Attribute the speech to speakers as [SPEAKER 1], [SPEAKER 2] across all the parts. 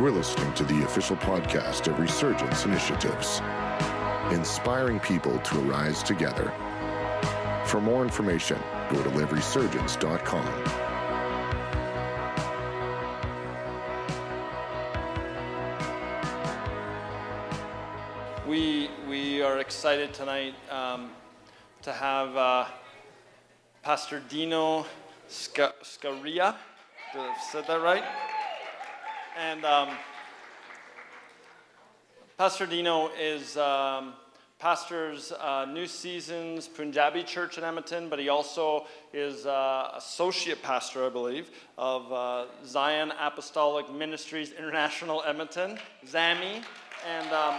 [SPEAKER 1] You are listening to the official podcast of Resurgence Initiatives, inspiring people to arise together. For more information, go to liveresurgence.com.
[SPEAKER 2] We, we are excited tonight um, to have uh, Pastor Dino Sca- Skariah. Did I said that right? And um, Pastor Dino is um, pastors uh, New Seasons Punjabi Church in Edmonton, but he also is uh, associate pastor, I believe, of uh, Zion Apostolic Ministries International Edmonton, ZAMIE, and. Um,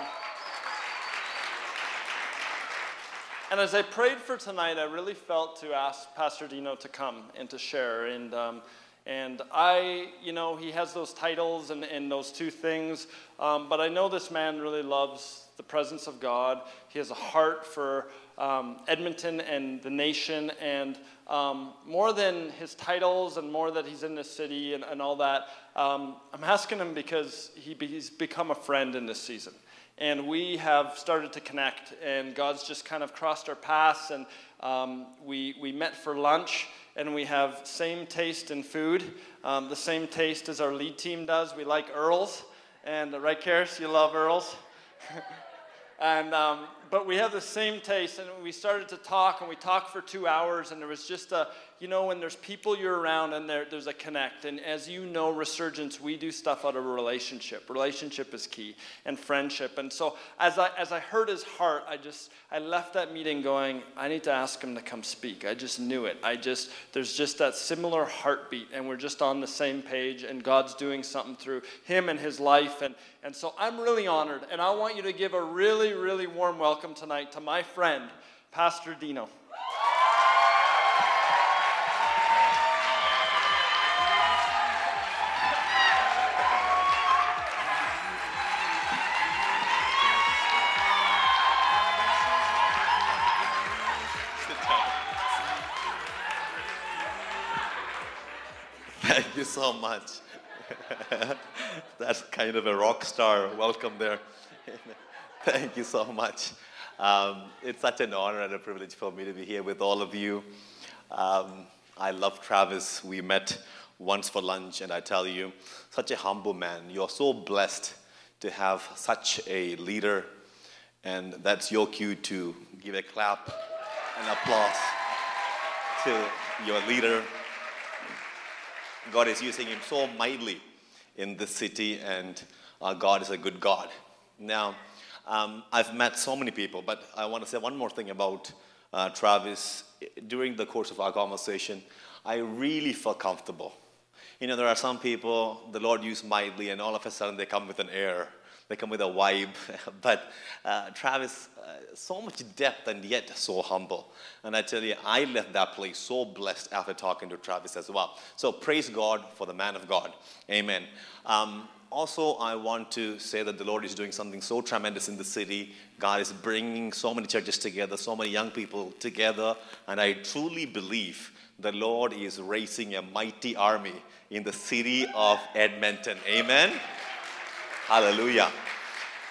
[SPEAKER 2] And as I prayed for tonight, I really felt to ask Pastor Dino to come and to share. And, um, and I, you know, he has those titles and, and those two things, um, but I know this man really loves the presence of God. He has a heart for um, Edmonton and the nation, and um, more than his titles and more that he's in the city and, and all that, um, I'm asking him because he, he's become a friend in this season and we have started to connect and god's just kind of crossed our paths and um, we, we met for lunch and we have same taste in food. Um, the same taste as our lead team does. We like earls and right Karis, you love earls. And um, but we have the same taste and we started to talk and we talked for two hours and there was just a you know when there's people you're around and there, there's a connect and as you know resurgence we do stuff out of a relationship. Relationship is key and friendship. And so as i as i heard his heart i just i left that meeting going i need to ask him to come speak. I just knew it. I just there's just that similar heartbeat and we're just on the same page and god's doing something through him and his life and and so i'm really honored and i want you to give a really really warm welcome tonight to my friend, Pastor Dino.
[SPEAKER 3] Thank you so much. That's kind of a rock star welcome there. Thank you so much. Um, it's such an honor and a privilege for me to be here with all of you. Um, I love Travis. We met once for lunch, and I tell you, such a humble man. You're so blessed to have such a leader, and that's your cue to give a clap and applause to your leader. God is using him so mightily in this city, and uh, God is a good God. Now, um, I've met so many people, but I want to say one more thing about uh, Travis. During the course of our conversation, I really felt comfortable. You know, there are some people the Lord used mightily, and all of a sudden they come with an air, they come with a vibe. but uh, Travis, uh, so much depth and yet so humble. And I tell you, I left that place so blessed after talking to Travis as well. So praise God for the man of God. Amen. Um, also, I want to say that the Lord is doing something so tremendous in the city. God is bringing so many churches together, so many young people together, and I truly believe the Lord is raising a mighty army in the city of Edmonton. Amen. Hallelujah.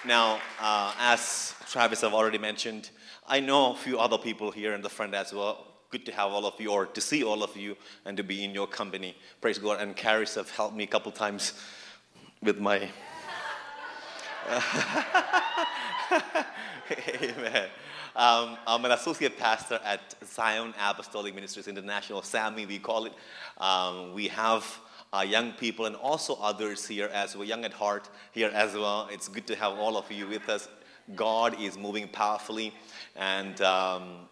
[SPEAKER 3] Now, uh, as Travis have already mentioned, I know a few other people here in the front as well. Good to have all of you, or to see all of you, and to be in your company. Praise God. And Karis have helped me a couple times with my. Amen. Um, I'm an associate pastor at Zion Apostolic Ministries International, ZAMIE, we call it. Um, we have uh, young people and also others here as well, young at heart here as well. It's good to have all of you with us. God is moving powerfully, and um,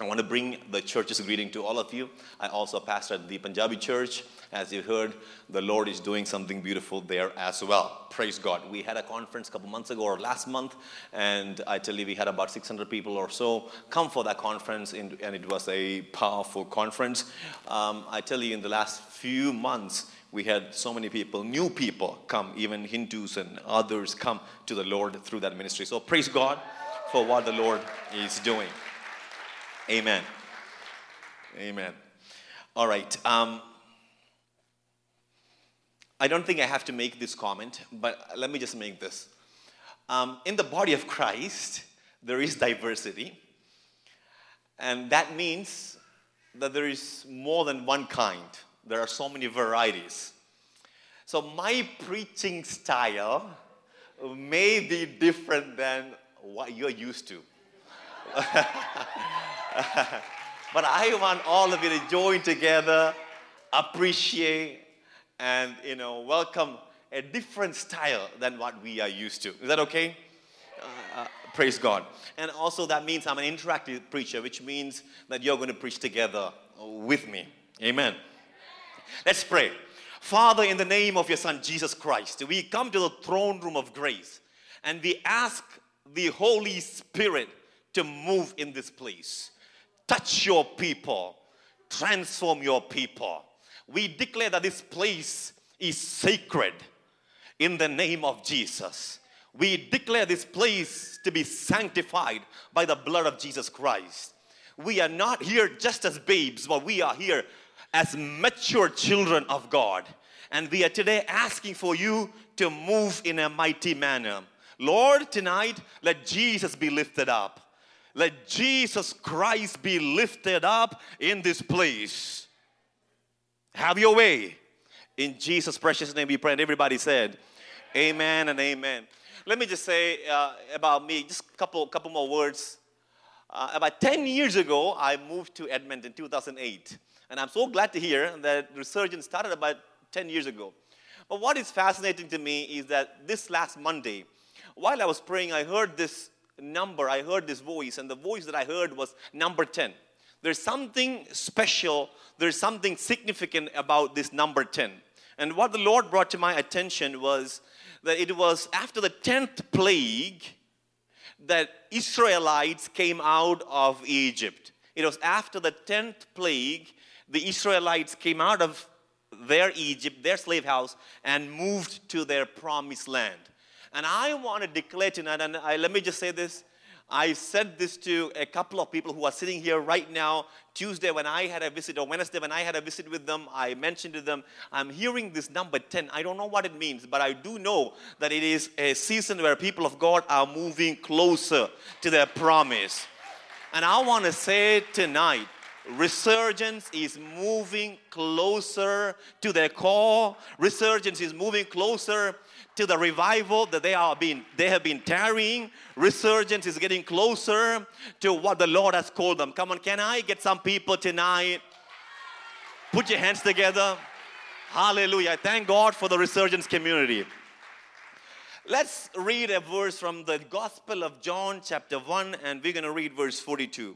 [SPEAKER 3] I want to bring the church's greeting to all of you. I also pastor at the Punjabi church. As you heard, the Lord is doing something beautiful there as well. Praise God. We had a conference a couple months ago or last month, and I tell you, we had about 600 people or so come for that conference, and it was a powerful conference. Um, I tell you, in the last few months, we had so many people, new people come, even Hindus and others come to the Lord through that ministry. So praise God for what the Lord is doing. Amen. Amen. All right. Um, I don't think I have to make this comment, but let me just make this. Um, in the body of Christ, there is diversity, and that means that there is more than one kind. There are so many varieties. So, my preaching style may be different than what you're used to. but I want all of you to join together, appreciate, and you know, welcome a different style than what we are used to. Is that okay? Uh, praise God. And also, that means I'm an interactive preacher, which means that you're going to preach together with me. Amen. Let's pray. Father, in the name of your Son Jesus Christ, we come to the throne room of grace and we ask the Holy Spirit to move in this place. Touch your people, transform your people. We declare that this place is sacred in the name of Jesus. We declare this place to be sanctified by the blood of Jesus Christ. We are not here just as babes, but we are here as mature children of God. And we are today asking for you to move in a mighty manner. Lord, tonight, let Jesus be lifted up. Let Jesus Christ be lifted up in this place. Have your way. In Jesus' precious name we pray. And everybody said, Amen and amen. Let me just say uh, about me, just a couple, couple more words. Uh, about 10 years ago, I moved to Edmonton in 2008. And I'm so glad to hear that resurgence started about 10 years ago. But what is fascinating to me is that this last Monday, while I was praying, I heard this number, I heard this voice, and the voice that I heard was number 10. There's something special, there's something significant about this number 10. And what the Lord brought to my attention was that it was after the 10th plague that Israelites came out of Egypt. It was after the 10th plague, the Israelites came out of their Egypt, their slave house, and moved to their promised land. And I want to declare tonight, and I, let me just say this. I said this to a couple of people who are sitting here right now. Tuesday, when I had a visit, or Wednesday, when I had a visit with them, I mentioned to them, I'm hearing this number 10. I don't know what it means, but I do know that it is a season where people of God are moving closer to their promise. And I want to say tonight, Resurgence is moving closer to their core. Resurgence is moving closer to the revival that they are being they have been tarrying. Resurgence is getting closer to what the Lord has called them. Come on, can I get some people tonight? Put your hands together. Hallelujah. Thank God for the resurgence community. Let's read a verse from the Gospel of John, chapter 1, and we're going to read verse 42.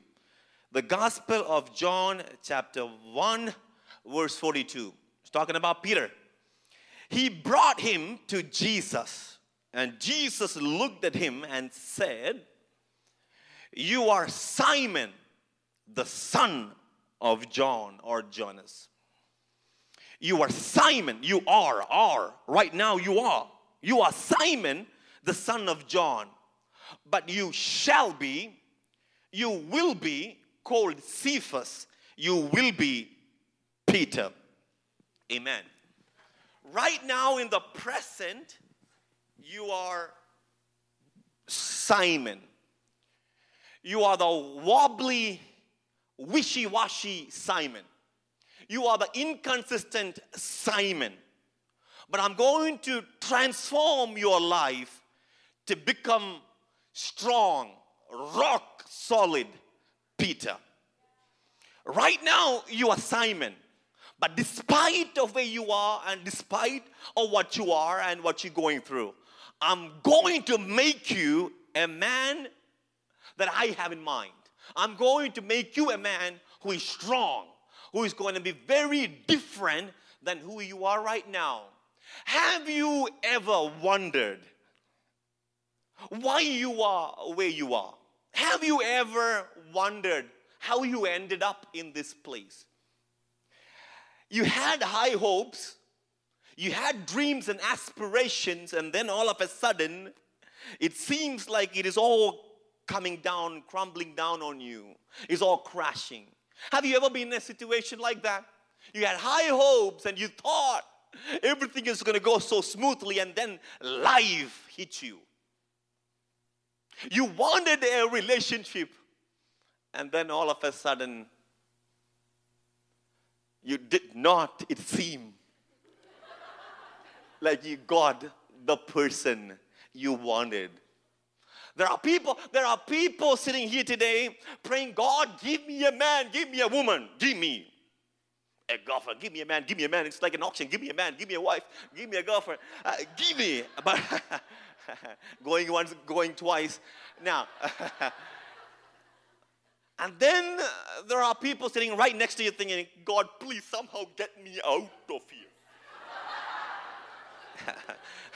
[SPEAKER 3] The Gospel of John, chapter 1, verse 42. It's talking about Peter. He brought him to Jesus, and Jesus looked at him and said, You are Simon, the son of John or Jonas. You are Simon. You are, are. Right now, you are. You are Simon, the son of John. But you shall be, you will be called Cephas, you will be Peter. Amen. Right now, in the present, you are Simon. You are the wobbly, wishy washy Simon. You are the inconsistent Simon. But I'm going to transform your life to become strong, rock solid Peter. Right now, you are Simon. But despite of where you are and despite of what you are and what you're going through, I'm going to make you a man that I have in mind. I'm going to make you a man who is strong, who is going to be very different than who you are right now. Have you ever wondered why you are where you are? Have you ever wondered how you ended up in this place? You had high hopes, you had dreams and aspirations, and then all of a sudden, it seems like it is all coming down, crumbling down on you. It's all crashing. Have you ever been in a situation like that? You had high hopes and you thought Everything is going to go so smoothly, and then life hits you. You wanted a relationship, and then all of a sudden, you did not, it seemed, like you got the person you wanted. There are people, there are people sitting here today praying, God, give me a man, give me a woman, give me a girlfriend, give me a man, give me a man. It's like an auction, give me a man, give me a wife, give me a girlfriend, uh, give me. But going once, going twice. Now, and then uh, there are people sitting right next to you thinking, God, please somehow get me out of here.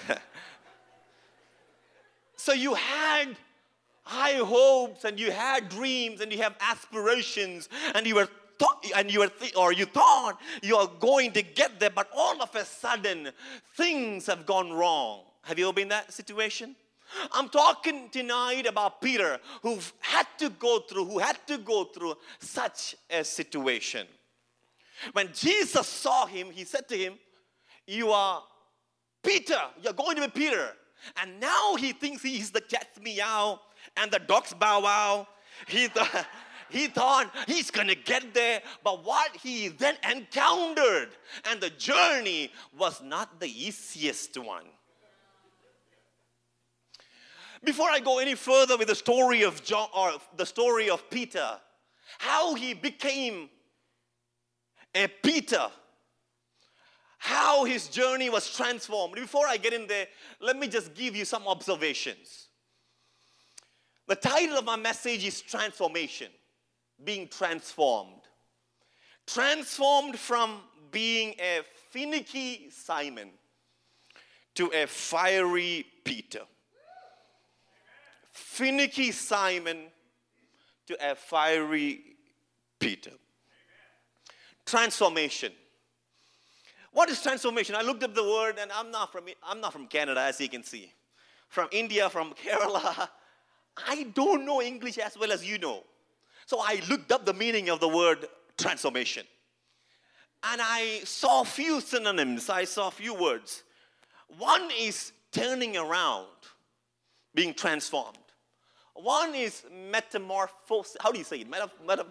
[SPEAKER 3] so you had high hopes and you had dreams and you have aspirations and you were thought, and you were th- or you thought you are going to get there but all of a sudden things have gone wrong have you ever been in that situation i'm talking tonight about peter who had to go through who had to go through such a situation when jesus saw him he said to him you are Peter, you're going to be Peter. And now he thinks he's the cat's meow and the dogs bow wow. He, th- he thought he's gonna get there, but what he then encountered and the journey was not the easiest one. Before I go any further with the story of John or the story of Peter, how he became a Peter how his journey was transformed. Before I get in there, let me just give you some observations. The title of my message is Transformation, being transformed. Transformed from being a finicky Simon to a fiery Peter. Finicky Simon to a fiery Peter. Transformation. What is transformation? I looked up the word, and I'm not from I'm not from Canada, as you can see. From India, from Kerala. I don't know English as well as you know. So I looked up the meaning of the word transformation. And I saw a few synonyms, I saw a few words. One is turning around, being transformed. One is metamorphosis. How do you say it? Meta,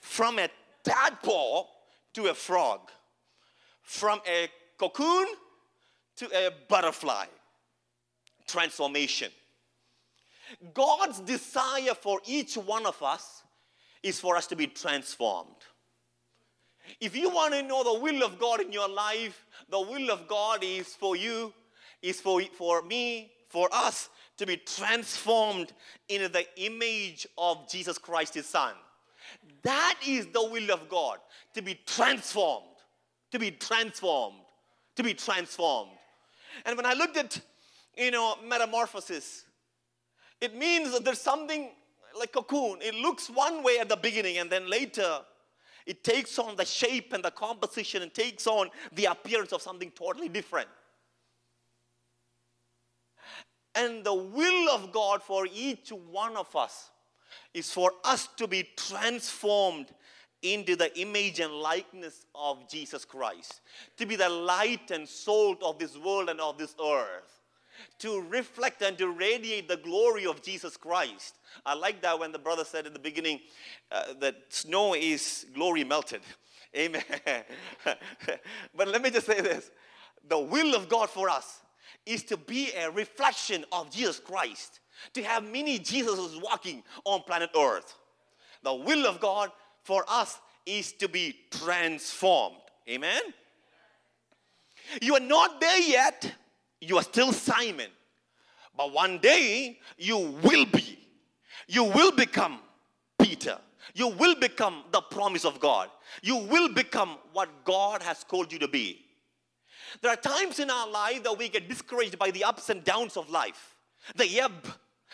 [SPEAKER 3] from a tadpole to a frog from a cocoon to a butterfly. Transformation. God's desire for each one of us is for us to be transformed. If you want to know the will of God in your life, the will of God is for you, is for, for me, for us to be transformed into the image of Jesus Christ, His Son. That is the will of God, to be transformed to be transformed, to be transformed. And when I looked at, you know, metamorphosis, it means that there's something like cocoon. It looks one way at the beginning, and then later it takes on the shape and the composition and takes on the appearance of something totally different. And the will of God for each one of us is for us to be transformed into the image and likeness of Jesus Christ, to be the light and salt of this world and of this earth, to reflect and to radiate the glory of Jesus Christ. I like that when the brother said at the beginning uh, that snow is glory melted. Amen. but let me just say this the will of God for us is to be a reflection of Jesus Christ, to have many Jesuses walking on planet Earth. The will of God for us is to be transformed. Amen? You are not there yet. You are still Simon. But one day you will be. You will become Peter. You will become the promise of God. You will become what God has called you to be. There are times in our life that we get discouraged by the ups and downs of life, the ebb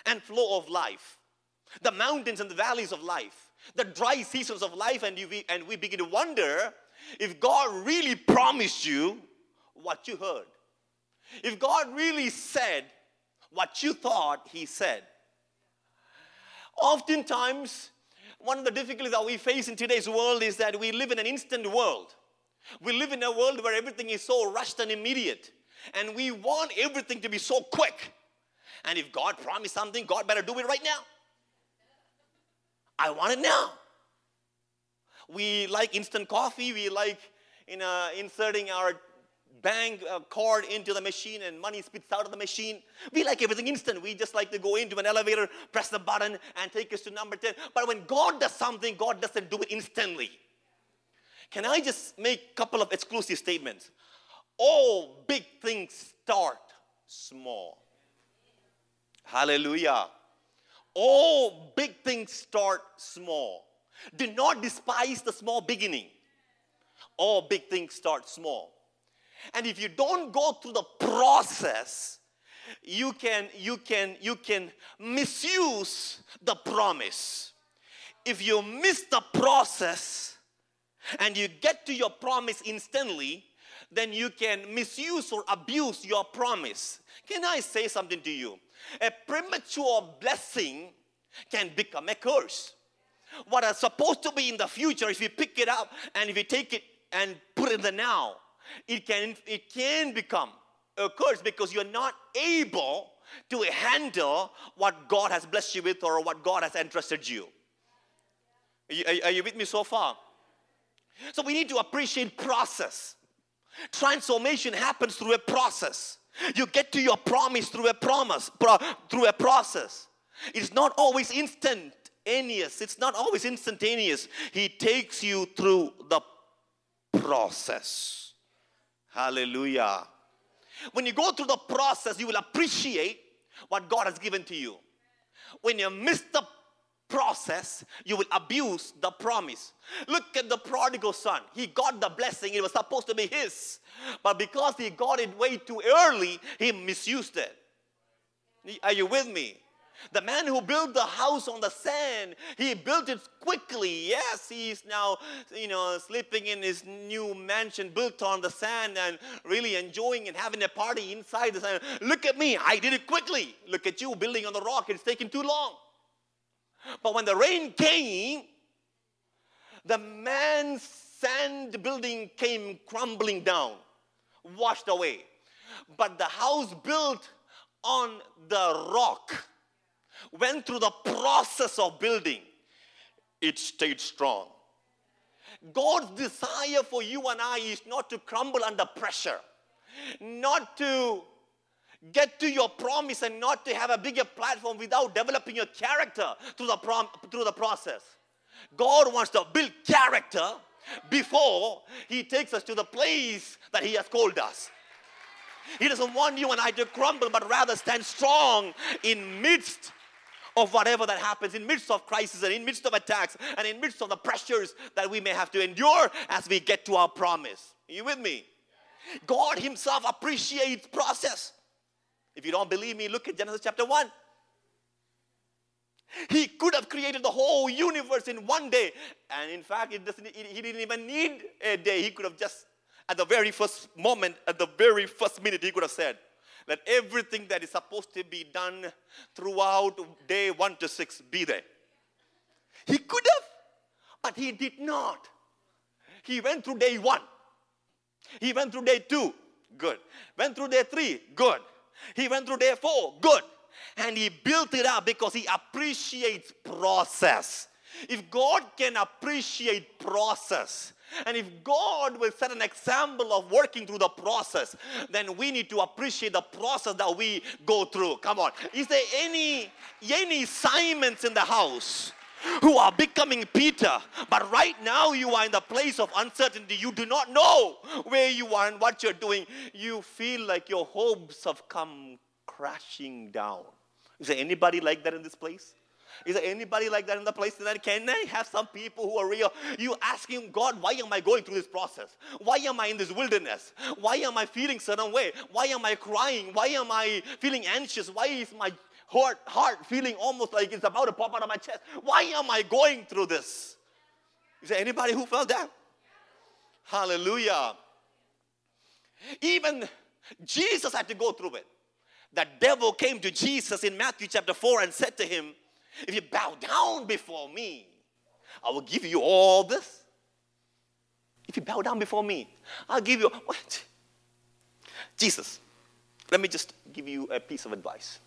[SPEAKER 3] and flow of life, the mountains and the valleys of life the dry seasons of life, and, you, and we begin to wonder if God really promised you what you heard. If God really said what you thought He said. Oftentimes, one of the difficulties that we face in today's world is that we live in an instant world. We live in a world where everything is so rushed and immediate, and we want everything to be so quick. And if God promised something, God better do it right now. I want it now. We like instant coffee. We like you know, inserting our bank uh, card into the machine and money spits out of the machine. We like everything instant. We just like to go into an elevator, press the button, and take us to number 10. But when God does something, God doesn't do it instantly. Can I just make a couple of exclusive statements? All big things start small. Hallelujah. All big things start small. Do not despise the small beginning. All big things start small. And if you don't go through the process, you can you can you can misuse the promise. If you miss the process and you get to your promise instantly, then you can misuse or abuse your promise. Can I say something to you? A premature blessing can become a curse. What is supposed to be in the future, if you pick it up and if you take it and put it in the now, it can, it can become a curse because you're not able to handle what God has blessed you with or what God has entrusted you. Are you, are you with me so far? So we need to appreciate process. Transformation happens through a process. You get to your promise through a promise, pro, through a process. It's not always instantaneous. It's not always instantaneous. He takes you through the process. Hallelujah. When you go through the process, you will appreciate what God has given to you. When you miss the process, you will abuse the promise. Look at the prodigal son. He got the blessing, it was supposed to be his. But because he got it way too early, he misused it. Are you with me? The man who built the house on the sand, he built it quickly. Yes, he's now, you know, sleeping in his new mansion built on the sand and really enjoying and having a party inside the sand. Look at me, I did it quickly. Look at you building on the rock, it's taking too long. But when the rain came, the man's sand building came crumbling down, washed away. But the house built on the rock went through the process of building, it stayed strong. God's desire for you and I is not to crumble under pressure, not to get to your promise and not to have a bigger platform without developing your character through the, prom- through the process. God wants to build character before He takes us to the place that He has called us. He doesn't want you and I to crumble, but rather stand strong in midst of whatever that happens in midst of crisis and in midst of attacks and in midst of the pressures that we may have to endure as we get to our promise. Are you with me? God himself appreciates process. If you don't believe me, look at Genesis chapter 1. He could have created the whole universe in one day. And in fact, it doesn't, he didn't even need a day. He could have just, at the very first moment, at the very first minute, he could have said, let everything that is supposed to be done throughout day one to six be there. He could have, but he did not. He went through day one. He went through day two, good. Went through day three, good. He went through day four, good. And he built it up because he appreciates process. If God can appreciate process, and if God will set an example of working through the process, then we need to appreciate the process that we go through. Come on. Is there any any Simons in the house? Who are becoming Peter, but right now you are in the place of uncertainty. You do not know where you are and what you're doing. You feel like your hopes have come crashing down. Is there anybody like that in this place? Is there anybody like that in the place tonight? Can I have some people who are real? You asking God, why am I going through this process? Why am I in this wilderness? Why am I feeling certain way? Why am I crying? Why am I feeling anxious? Why is my heart, heart feeling almost like it's about to pop out of my chest? Why am I going through this? Is there anybody who felt that? Hallelujah. Even Jesus had to go through it. The devil came to Jesus in Matthew chapter 4 and said to him, if you bow down before me, I will give you all this. if you bow down before me, I'll give you what? Jesus, let me just give you a piece of advice.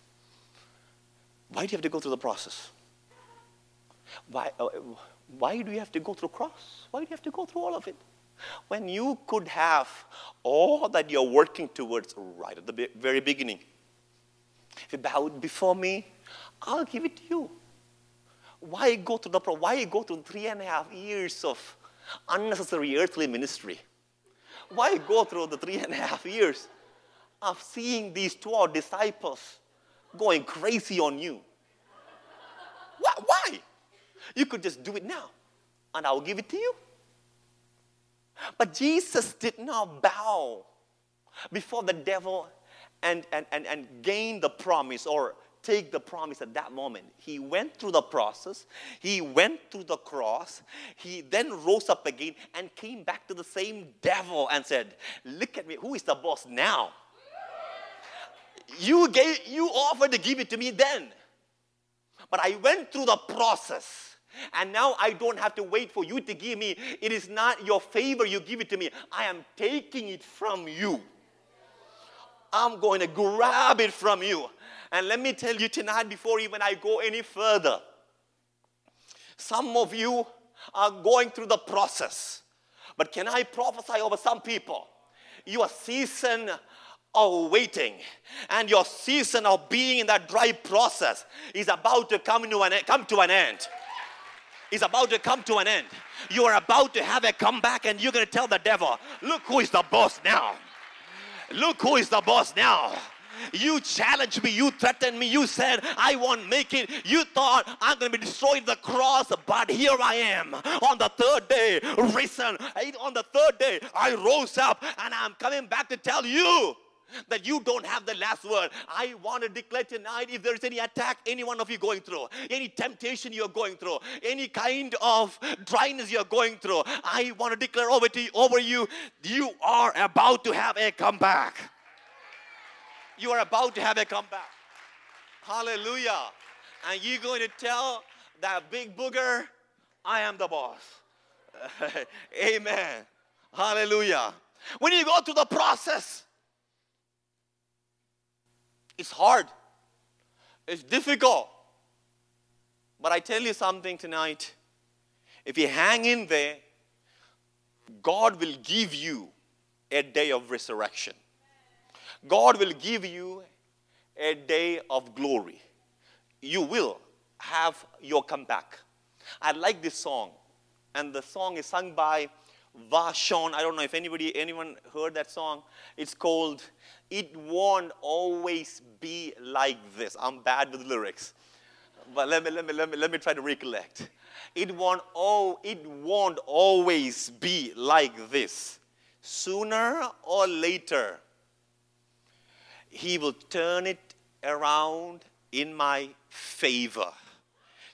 [SPEAKER 3] Why do you have to go through the process? Why, uh, why do you have to go through cross? Why do you have to go through all of it? When you could have all that you're working towards right at the very beginning. If you bow before me, I'll give it to you. Why go through the why go through three and a half years of unnecessary earthly ministry? Why go through the three and a half years of seeing these 12 disciples going crazy on you? Why? Why? You could just do it now, and I'll give it to you. But Jesus did not bow before the devil and, and, and, and gain the promise or take the promise at that moment. He went through the process, he went through the cross, he then rose up again and came back to the same devil and said, Look at me, who is the boss now? You, gave, you offered to give it to me then. But I went through the process. And now I don't have to wait for you to give me. It is not your favor you give it to me. I am taking it from you. I'm going to grab it from you. And let me tell you tonight, before even I go any further, some of you are going through the process. But can I prophesy over some people? Your season of waiting and your season of being in that dry process is about to come to an, come to an end is about to come to an end. You are about to have a comeback, and you're going to tell the devil, Look who is the boss now. Look who is the boss now. You challenged me, you threatened me, you said, I won't make it. You thought I'm going to be destroyed the cross, but here I am on the third day, risen. On the third day, I rose up and I'm coming back to tell you that you don't have the last word. I want to declare tonight if there's any attack, any one of you going through, any temptation you're going through, any kind of dryness you're going through, I want to declare over to you, over you, you are about to have a comeback. You are about to have a comeback. Hallelujah. And you're going to tell that big booger, I am the boss. Amen. Hallelujah. When you go through the process, it's hard, it's difficult. But I tell you something tonight if you hang in there, God will give you a day of resurrection. God will give you a day of glory. You will have your comeback. I like this song, and the song is sung by VaShawn. I don't know if anybody, anyone heard that song. It's called it won't always be like this. I'm bad with lyrics. But let me, let me, let me, let me try to recollect. It won't, oh, it won't always be like this. Sooner or later, He will turn it around in my favor.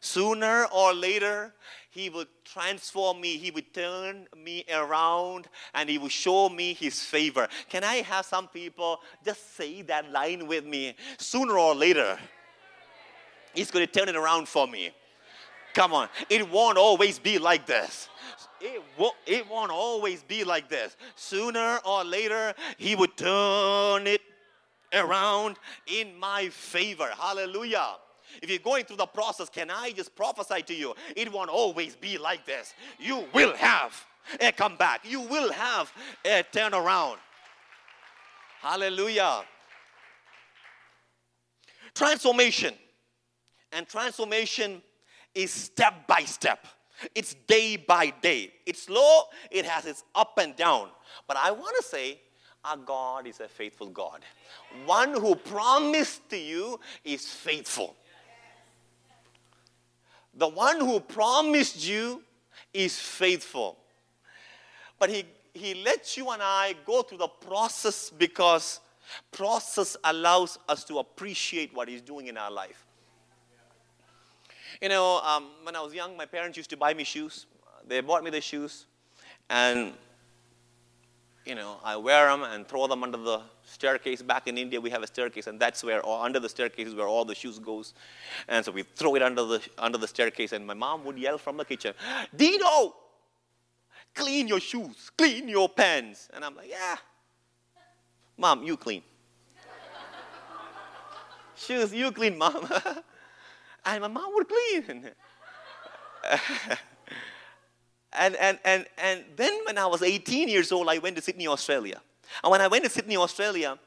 [SPEAKER 3] Sooner or later, he would transform me. He would turn me around and He would show me His favor. Can I have some people just say that line with me? Sooner or later, He's going to turn it around for me. Come on. It won't always be like this. It won't, it won't always be like this. Sooner or later, He would turn it around in my favor. Hallelujah. If you're going through the process, can I just prophesy to you? It won't always be like this. You will have a comeback, you will have a turnaround. Hallelujah. Transformation. And transformation is step by step. It's day by day. It's slow, it has its up and down. But I want to say, our God is a faithful God. One who promised to you is faithful. The one who promised you is faithful. But he, he lets you and I go through the process because process allows us to appreciate what he's doing in our life. You know, um, when I was young, my parents used to buy me shoes. They bought me the shoes, and you know, I wear them and throw them under the staircase. Back in India, we have a staircase, and that's where, under the staircase is where all the shoes goes. And so we throw it under the under the staircase, and my mom would yell from the kitchen, "Dino, clean your shoes, clean your pants. And I'm like, yeah. Mom, you clean. shoes, you clean, mom. and my mom would clean. and, and, and, and then when I was 18 years old, I went to Sydney, Australia. And when I went to Sydney, Australia,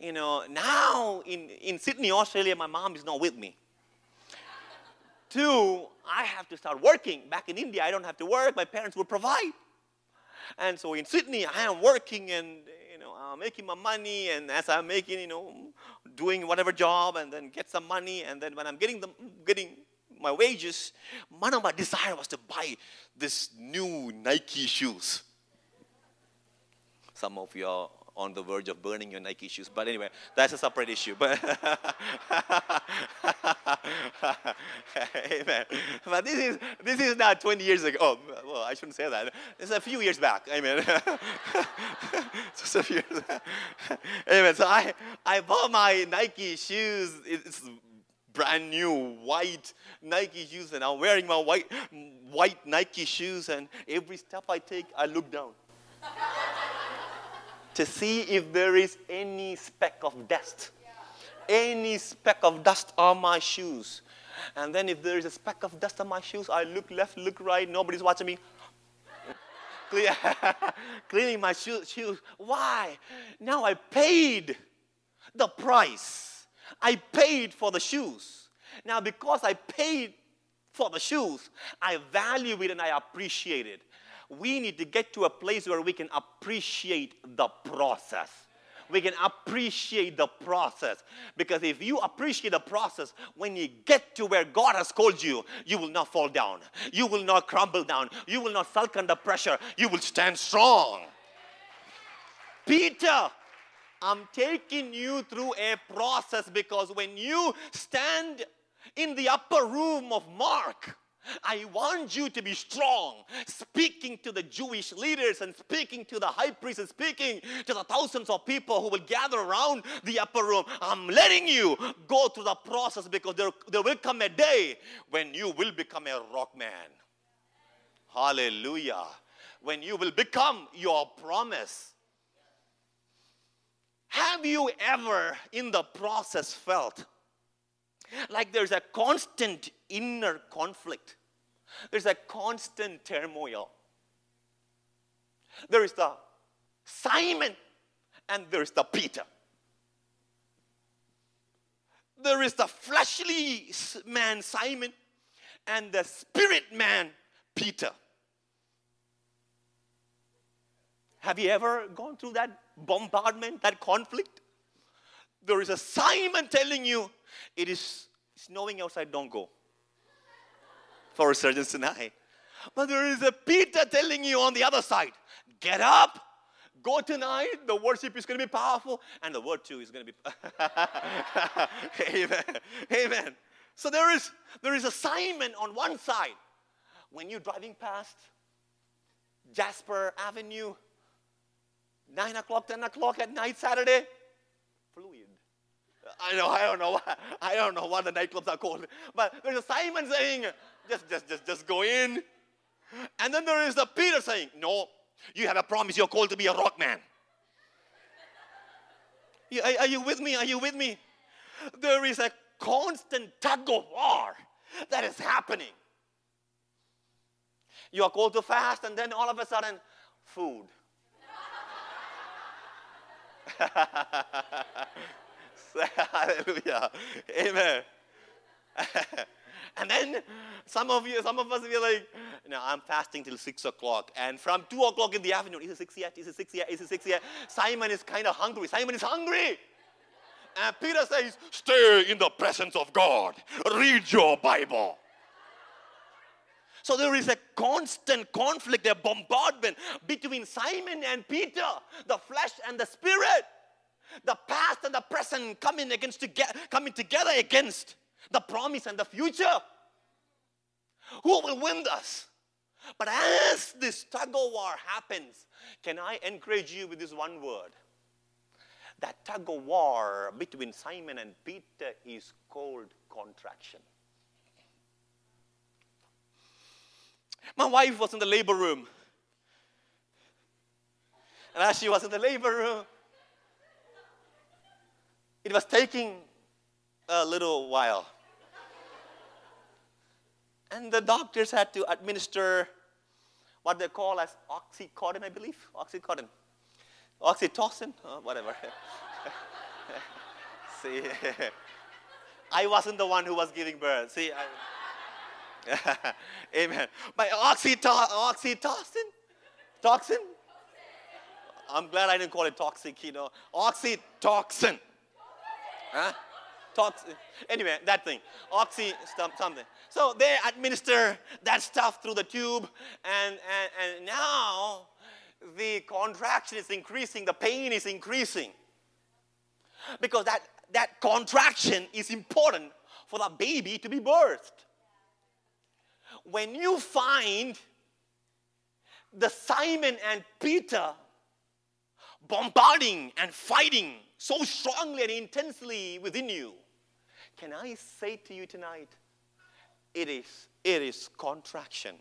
[SPEAKER 3] you know, now in, in Sydney, Australia, my mom is not with me. Two, I have to start working. Back in India, I don't have to work. My parents will provide. And so in Sydney, I am working and, you know, I'm making my money. And as I'm making, you know, doing whatever job and then get some money. And then when I'm getting, the, getting my wages, one of my desire was to buy this new Nike shoes. Some of you are on the verge of burning your Nike shoes. But anyway, that's a separate issue. But Amen. But this is this is not 20 years ago. Oh, well, I shouldn't say that. It's a few years back. Amen. Just a few years. Amen. So I I bought my Nike shoes. It's brand new white Nike shoes, and I'm wearing my white white Nike shoes. And every step I take, I look down to see if there is any speck of dust. Any speck of dust on my shoes. And then if there is a speck of dust on my shoes, I look left, look right, nobody's watching me. Cleaning my shoes. Why? Now I paid the price. I paid for the shoes. Now, because I paid for the shoes, I value it and I appreciate it we need to get to a place where we can appreciate the process. We can appreciate the process. Because if you appreciate the process, when you get to where God has called you, you will not fall down. You will not crumble down. You will not sulk under pressure. You will stand strong. Peter, I'm taking you through a process because when you stand in the upper room of Mark, I want you to be strong, speaking to the Jewish leaders and speaking to the high priest and speaking to the thousands of people who will gather around the upper room. I'm letting you go through the process because there, there will come a day when you will become a rock man. Hallelujah. When you will become your promise. Have you ever in the process felt like there's a constant inner conflict. There's a constant turmoil. There is the Simon and there is the Peter. There is the fleshly man Simon and the spirit man Peter. Have you ever gone through that bombardment, that conflict? There is a Simon telling you, it is snowing outside, don't go. For a resurgence tonight. But there is a Peter telling you on the other side, get up, go tonight. The worship is going to be powerful, and the word too is going to be. Amen. Amen. So there is there is a Simon on one side. When you're driving past Jasper Avenue, nine o'clock, ten o'clock at night, Saturday, fluid. I know, I don't know, I don't know what the nightclubs are called, but there's a Simon saying, just, just, just, just go in. And then there is the Peter saying, no, you have a promise, you're called to be a rock man. Are, are you with me? Are you with me? There is a constant tug of war that is happening. You are called to fast, and then all of a sudden, food. Hallelujah. Amen. and then some of you, some of us be like, no, I'm fasting till six o'clock. And from two o'clock in the afternoon, is it six yet? Is it six yet? Is it six yet? Simon is kind of hungry. Simon is hungry. And Peter says, Stay in the presence of God. Read your Bible. So there is a constant conflict, a bombardment between Simon and Peter, the flesh and the spirit. The past and the present coming against together, coming together against the promise and the future. Who will win us? But as this tug of war happens, can I encourage you with this one word? That tug of war between Simon and Peter is called contraction. My wife was in the labor room And as she was in the labor room, it was taking a little while. And the doctors had to administer what they call as oxycodone, I believe. Oxycodone. Oxytocin, uh, whatever. See, I wasn't the one who was giving birth. See, I, amen. My oxyto- oxytocin, toxin. I'm glad I didn't call it toxic, you know. Oxytocin. Huh? Toxin. Anyway, that thing. Oxy something. So they administer that stuff through the tube, and, and, and now the contraction is increasing, the pain is increasing. Because that, that contraction is important for the baby to be birthed. When you find the Simon and Peter bombarding and fighting so strongly and intensely within you, can I say to you tonight, it is, it is contraction.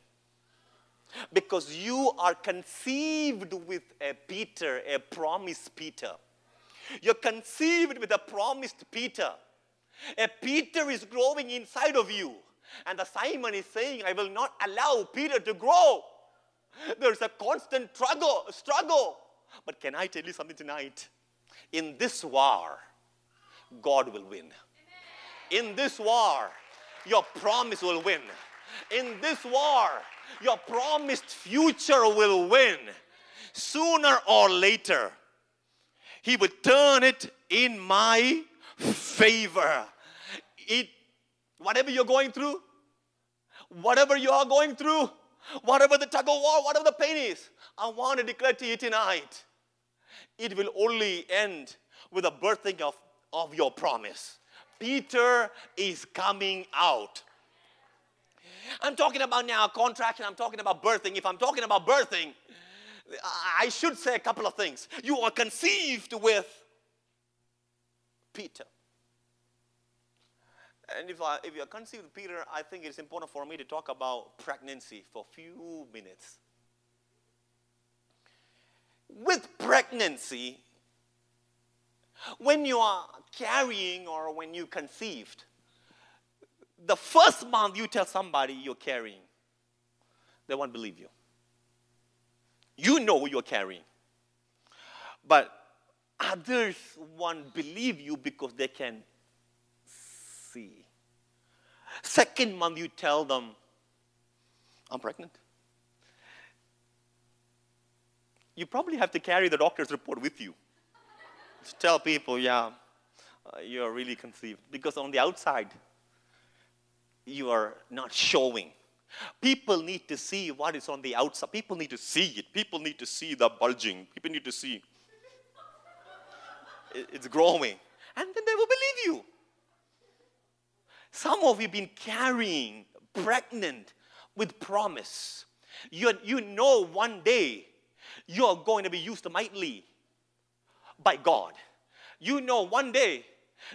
[SPEAKER 3] Because you are conceived with a Peter, a promised Peter. You're conceived with a promised Peter. A Peter is growing inside of you. And the Simon is saying, I will not allow Peter to grow. There's a constant struggle, struggle. But can I tell you something tonight? In this war, God will win. In this war, your promise will win. In this war, your promised future will win. Sooner or later, He will turn it in my favor. It, whatever you're going through, whatever you are going through, whatever the tug of war, whatever the pain is, I want to declare to you tonight, it will only end with the birthing of, of your promise. Peter is coming out. I'm talking about now contraction, I'm talking about birthing. If I'm talking about birthing, I should say a couple of things. You are conceived with Peter. And if, I, if you are conceived Peter, I think it's important for me to talk about pregnancy for a few minutes. With pregnancy, when you are carrying or when you conceived, the first month you tell somebody you're carrying, they won't believe you. You know you're carrying. But others won't believe you because they can. Second month you tell them, I'm pregnant. You probably have to carry the doctor's report with you to tell people, yeah, uh, you are really conceived. Because on the outside, you are not showing. People need to see what is on the outside. People need to see it. People need to see the bulging. People need to see it's growing. And then they will believe you. Some of you have been carrying, pregnant with promise. You, you know one day you're going to be used mightily by God. You know one day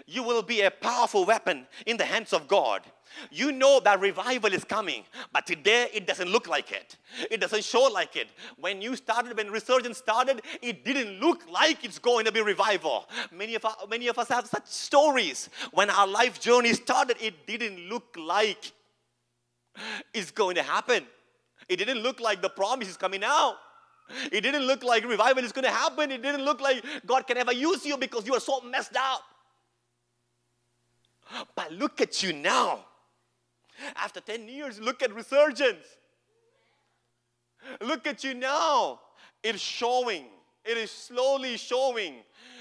[SPEAKER 3] you will be a powerful weapon in the hands of God. You know that revival is coming, but today it doesn't look like it. It doesn't show like it. When you started, when resurgence started, it didn't look like it's going to be revival. Many of, us, many of us have such stories. When our life journey started, it didn't look like it's going to happen. It didn't look like the promise is coming out. It didn't look like revival is going to happen. It didn't look like God can ever use you because you are so messed up. But look at you now. After 10 years, look at resurgence. Look at you now. It's showing. It is slowly showing.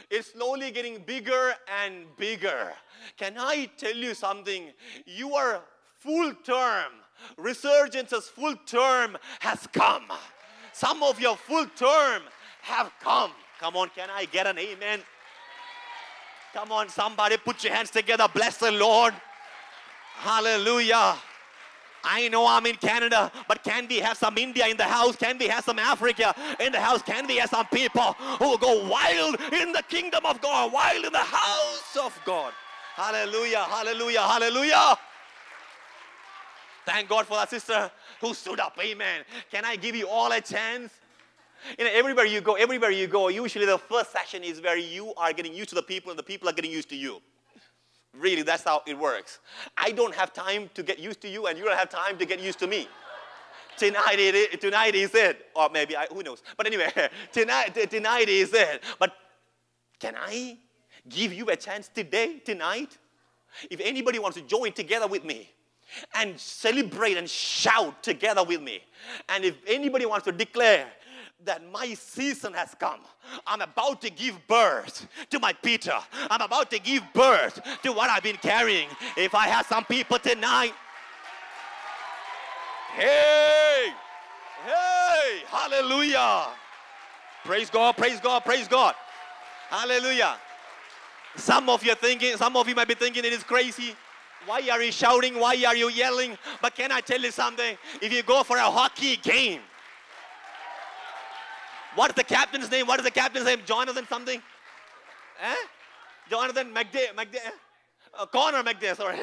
[SPEAKER 3] It's slowly getting bigger and bigger. Can I tell you something? You are full term. Resurgence's full term has come. Some of your full term have come. Come on, can I get an amen? Come on, somebody put your hands together. Bless the Lord. Hallelujah. I know I'm in Canada, but can we have some India in the house? Can we have some Africa in the house? Can we have some people who go wild in the kingdom of God, wild in the house of God? Hallelujah, hallelujah, hallelujah. Thank God for that sister who stood up. Amen. Can I give you all a chance? You know, everywhere you go, everywhere you go, usually the first session is where you are getting used to the people and the people are getting used to you. Really, that's how it works. I don't have time to get used to you, and you don't have time to get used to me. tonight, it, tonight is it. Or maybe, I, who knows. But anyway, tonight, tonight is it. But can I give you a chance today, tonight? If anybody wants to join together with me, and celebrate and shout together with me. And if anybody wants to declare that my season has come. I'm about to give birth to my Peter. I'm about to give birth to what I've been carrying. If I have some people tonight, hey, hey, hallelujah. Praise God, praise God, praise God. Hallelujah. Some of you are thinking, some of you might be thinking it is crazy. Why are you shouting? Why are you yelling? But can I tell you something? If you go for a hockey game, what is the captain's name? What is the captain's name? Jonathan something? Eh? Jonathan McDay, McDay, uh, Connor McDay, sorry.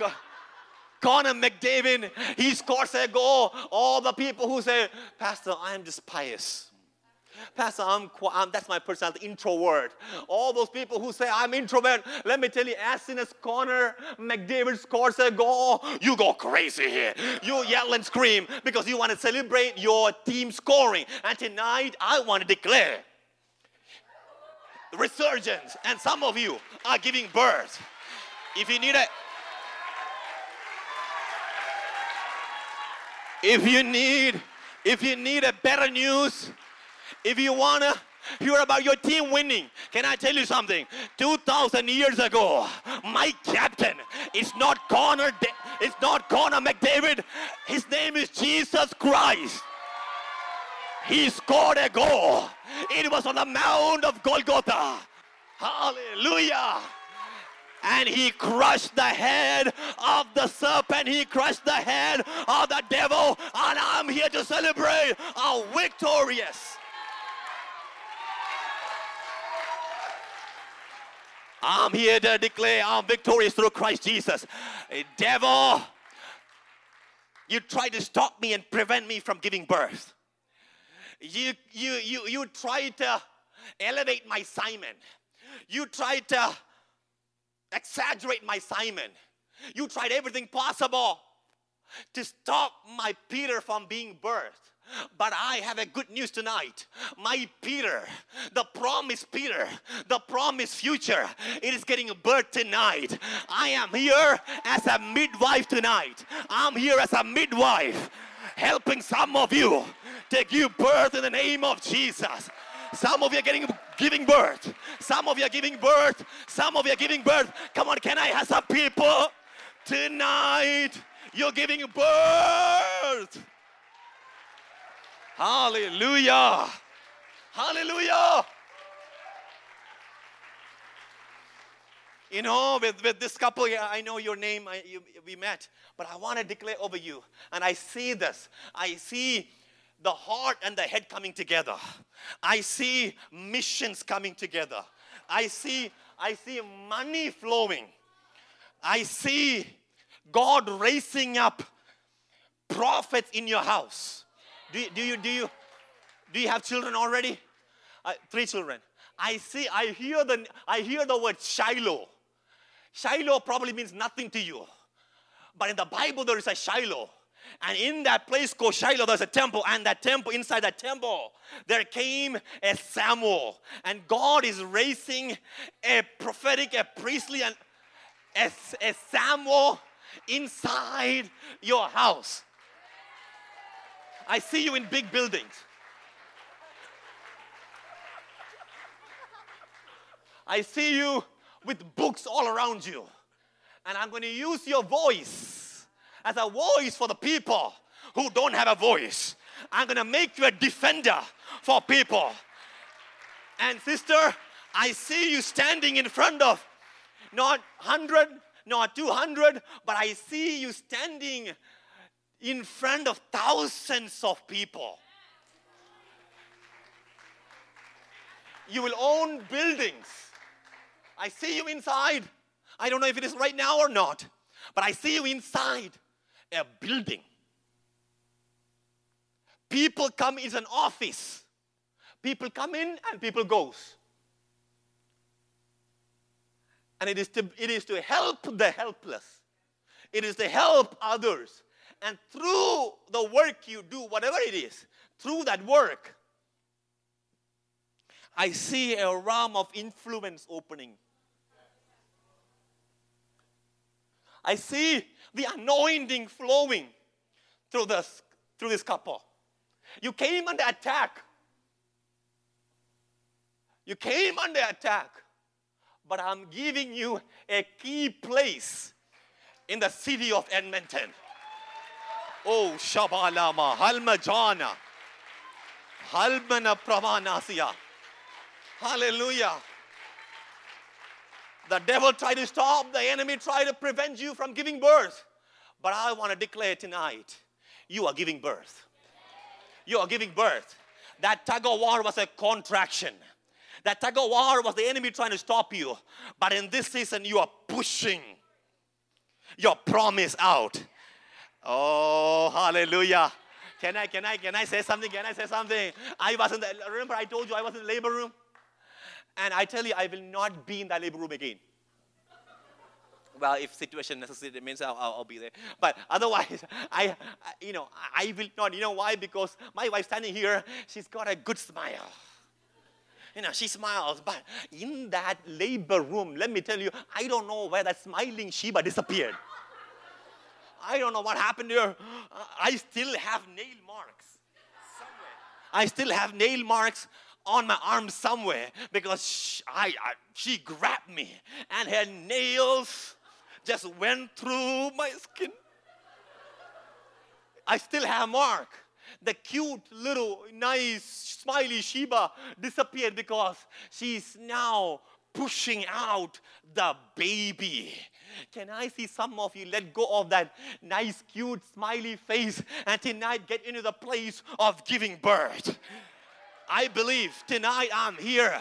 [SPEAKER 3] Connor McDavid, he scores a goal. All the people who say, Pastor, I am just pious. Pastor, I'm, I'm, that's my personality, introvert. All those people who say I'm introvert, let me tell you, as soon as Connor McDavid scores a goal, you go crazy here. You yell and scream because you want to celebrate your team scoring. And tonight, I want to declare resurgence, and some of you are giving birth. If you need a if you need if you need a better news if you want to hear about your team winning, can I tell you something? 2,000 years ago, my captain is not Connor, it's not Connor McDavid. His name is Jesus Christ. He scored a goal. It was on the Mount of Golgotha. Hallelujah and he crushed the head of the serpent. He crushed the head of the devil. And I'm here to celebrate our victorious. I'm here to declare I'm victorious through Christ Jesus. Devil, you try to stop me and prevent me from giving birth. You, you, you, you tried to elevate my Simon. You try to exaggerate my Simon. You tried everything possible to stop my Peter from being birthed. But I have a good news tonight. My Peter, the promise Peter, the promise future, it is getting birth tonight. I am here as a midwife tonight. I'm here as a midwife helping some of you to give birth in the name of Jesus. Some of you are getting giving birth. Some of you are giving birth. Some of you are giving birth. Come on, can I have some people tonight? You're giving birth. Hallelujah. Hallelujah. You know, with, with this couple, yeah, I know your name, I, you, we met, but I want to declare over you. And I see this. I see the heart and the head coming together. I see missions coming together. I see, I see money flowing. I see God raising up prophets in your house. Do you, do you, do you, do you have children already? Uh, three children. I see, I hear the, I hear the word Shiloh. Shiloh probably means nothing to you. But in the Bible, there is a Shiloh. And in that place called Shiloh, there's a temple. And that temple, inside that temple, there came a Samuel. And God is raising a prophetic, a priestly, and a, a Samuel inside your house. I see you in big buildings. I see you with books all around you. And I'm going to use your voice as a voice for the people who don't have a voice. I'm going to make you a defender for people. And sister, I see you standing in front of not 100, not 200, but I see you standing in front of thousands of people. You will own buildings. I see you inside. I don't know if it is right now or not, but I see you inside a building. People come, it's an office. People come in and people goes. And it is to, it is to help the helpless. It is to help others. And through the work you do, whatever it is, through that work, I see a realm of influence opening. I see the anointing flowing through this, through this couple. You came under attack. You came under attack. But I'm giving you a key place in the city of Edmonton. Oh, Shabalama, Halmajana, Halmana Pramanasya. Hallelujah. The devil tried to stop, the enemy tried to prevent you from giving birth. But I want to declare tonight you are giving birth. You are giving birth. That tug of war was a contraction. That tug of war was the enemy trying to stop you. But in this season, you are pushing your promise out. Oh, hallelujah. Can I, can I, can I say something? Can I say something? I was in the, remember I told you I was in the labor room? And I tell you, I will not be in that labor room again. Well, if situation necessitates, means I'll, I'll, be there. But otherwise, I, I, you know, I will not. You know why? Because my wife standing here, she's got a good smile. You know, she smiles, but in that labor room, let me tell you, I don't know where that smiling Sheba disappeared. I don't know what happened to her. I still have nail marks somewhere. I still have nail marks on my arm somewhere because she, I, I, she grabbed me and her nails just went through my skin. I still have mark. The cute little nice smiley Sheba disappeared because she's now pushing out the baby. Can I see some of you let go of that nice, cute, smiley face and tonight get into the place of giving birth? I believe tonight I'm here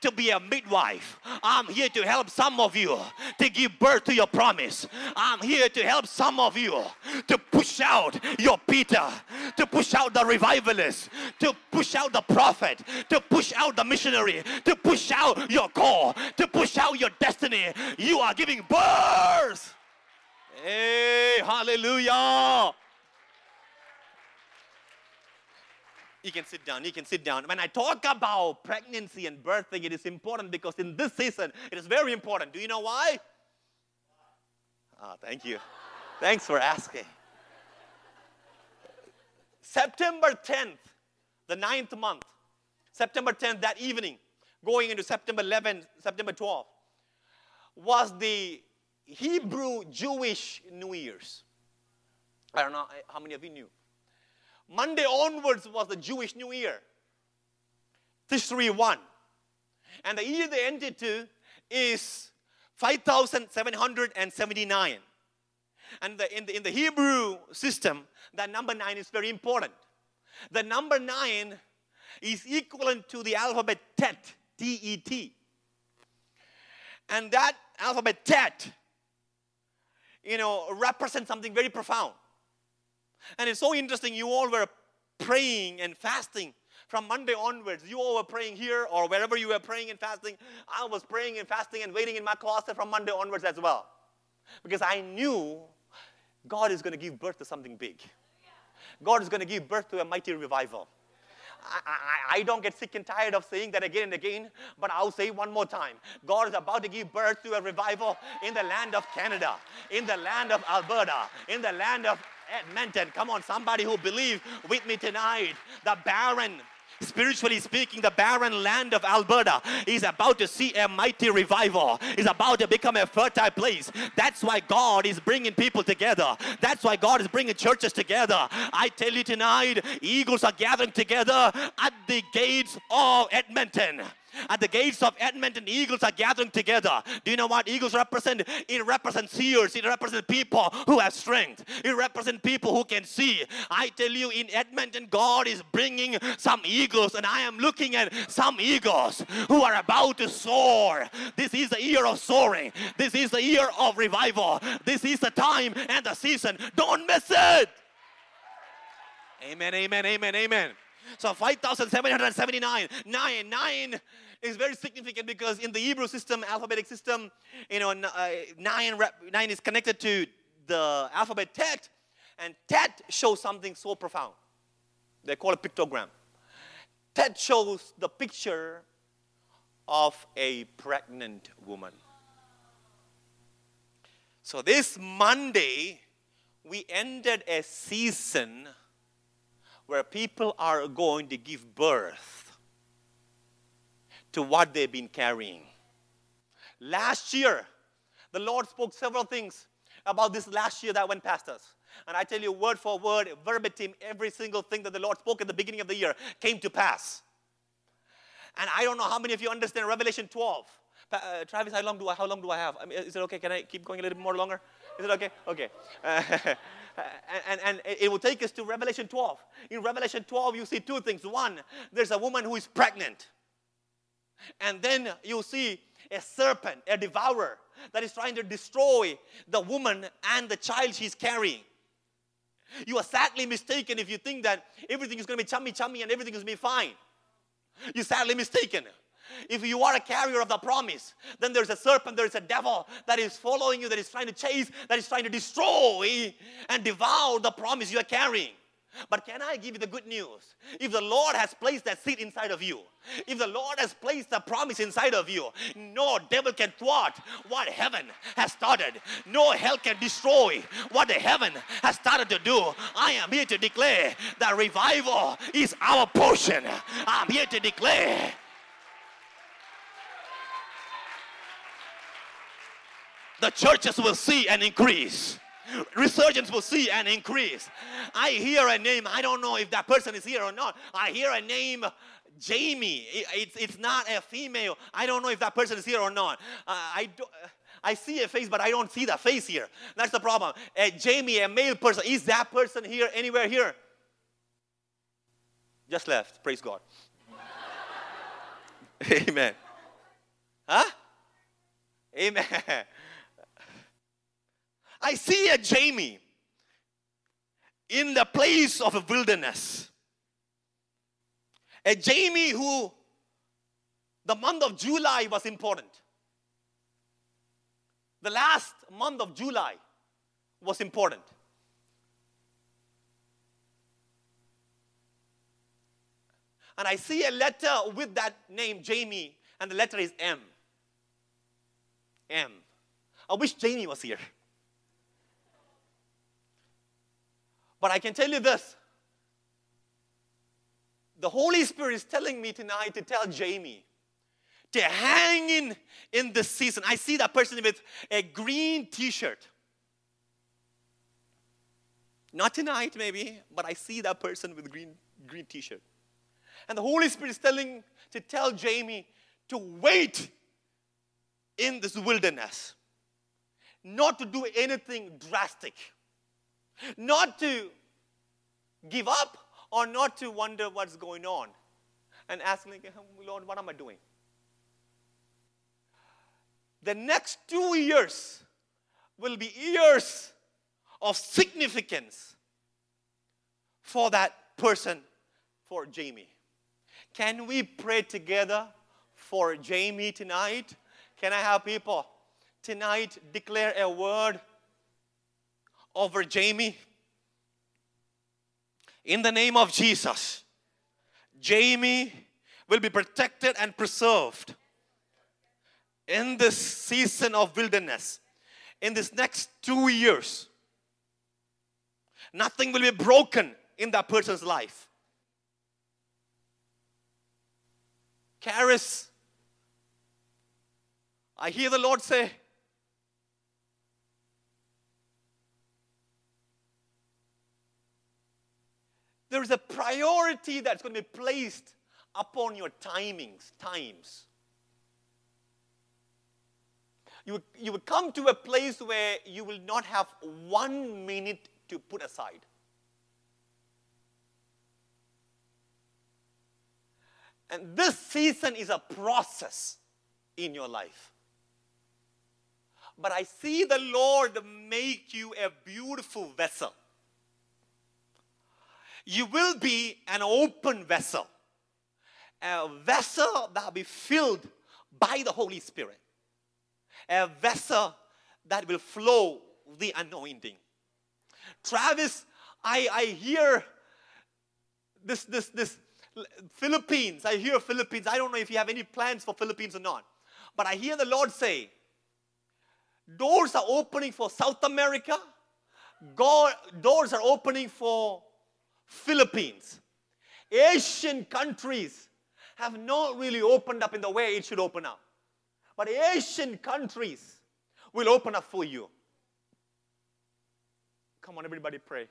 [SPEAKER 3] to be a midwife. I'm here to help some of you to give birth to your promise. I'm here to help some of you to push out your Peter, to push out the revivalist, to push out the prophet, to push out the missionary, to push out your call, to push out your destiny. You are giving birth. Hey, hallelujah. You can sit down. You can sit down. When I talk about pregnancy and birthing, it is important because in this season, it is very important. Do you know why? Ah, oh, thank you. Thanks for asking. September 10th, the ninth month, September 10th, that evening, going into September 11th, September 12th, was the Hebrew Jewish New Year's. I don't know how many of you knew. Monday onwards was the Jewish New Year. Tishri 1. And the year they ended to is 5,779. And the, in, the, in the Hebrew system, that number 9 is very important. The number 9 is equivalent to the alphabet Tet, T E T. And that alphabet Tet, you know, represents something very profound. And it's so interesting, you all were praying and fasting from Monday onwards. You all were praying here or wherever you were praying and fasting. I was praying and fasting and waiting in my closet from Monday onwards as well. Because I knew God is going to give birth to something big. God is going to give birth to a mighty revival. I, I, I, don't get sick and tired of saying that again and again, but I'll say one more time. God is about to give birth to a revival in the land of Canada, in the land of Alberta, in the land of Edmonton. Come on, somebody who believes with me tonight. The barren spiritually speaking, the barren land of Alberta is about to see a mighty revival. Is about to become a fertile place. That's why God is bringing people together. That's why God is bringing churches together. I tell you tonight, eagles are gathering together at the gates of Edmonton. At the gates of Edmonton, eagles are gathering together. Do you know what eagles represent? It represents seers. It represents people who have strength. It represents people who can see. I tell you, in Edmonton, God is bringing some eagles, and I am looking at some eagles who are about to soar. This is the year of soaring. This is the year of revival. This is the time and the season. Don't miss it. Amen, amen, amen, amen. So 5,779. Nine. Nine is very significant because in the Hebrew system, alphabetic system, you know, uh, nine, nine is connected to the alphabet tet, and tet shows something so profound. They call it pictogram. Tet shows the picture of a pregnant woman. So this Monday, we ended a season where people are going to give birth to what they've been carrying. Last year, the Lord spoke several things about this last year that went past us. And I tell you, word for word, verbatim, every single thing that the Lord spoke at the beginning of the year came to pass. And I don't know how many of you understand Revelation 12. Uh, Travis, how long do I how long do I have? I mean, is it okay? Can I keep going a little bit more longer? Is it okay? Okay. Uh, and, and, and it will take us to Revelation 12. In Revelation 12, you see two things. One, there's a woman who is pregnant. And then you see a serpent, a devourer, that is trying to destroy the woman and the child she's carrying. You are sadly mistaken if you think that everything is going to be chummy chummy and everything is going to be fine. You're sadly mistaken. If you are a carrier of the promise, then there's a serpent, there's a devil that is following you, that is trying to chase, that is trying to destroy and devour the promise you are carrying. But can I give you the good news? If the Lord has placed that seed inside of you, if the Lord has placed the promise inside of you, no devil can thwart what heaven has started. No hell can destroy what the heaven has started to do. I am here to declare that revival is our portion. I'm here to declare. The churches will see an increase resurgence will see an increase. I hear a name, I don't know if that person is here or not. I hear a name, Jamie. It's, it's not a female. I don't know if that person is here or not. Uh, I do, I see a face, but I don't see that face here. That's the problem. Jamie, a male person, is that person here anywhere here? Just left. Praise God. Amen. Huh? Amen. I see a Jamie in the place of a wilderness. A Jamie who the month of July was important. The last month of July was important. And I see a letter with that name, Jamie, and the letter is M. M. I wish Jamie was here. But I can tell you this the Holy Spirit is telling me tonight to tell Jamie to hang in in this season. I see that person with a green t shirt. Not tonight, maybe, but I see that person with green, green t shirt. And the Holy Spirit is telling to tell Jamie to wait in this wilderness, not to do anything drastic not to give up or not to wonder what's going on and asking, Lord, what am I doing? The next two years will be years of significance for that person, for Jamie. Can we pray together for Jamie tonight? Can I have people tonight declare a word over Jamie. In the name of Jesus, Jamie will be protected and preserved in this season of wilderness, in this next two years. Nothing will be broken in that person's life. Karis, I hear the Lord say, There is a priority that's going to be placed upon your timings, times. You, you will come to a place where you will not have one minute to put aside. And this season is a process in your life. But I see the Lord make you a beautiful vessel You will be an open vessel, a vessel that will be filled by the Holy Spirit, a vessel that will flow the anointing. Travis, I, I hear this, this, this Philippines. I hear Philippines. I don't know if you have any plans for Philippines or not. But I hear the Lord say, doors are opening for South America. God, doors are opening for Philippines. Asian countries have not really opened up in the way it should open up. But Asian countries will open up for you. Come on, everybody, pray.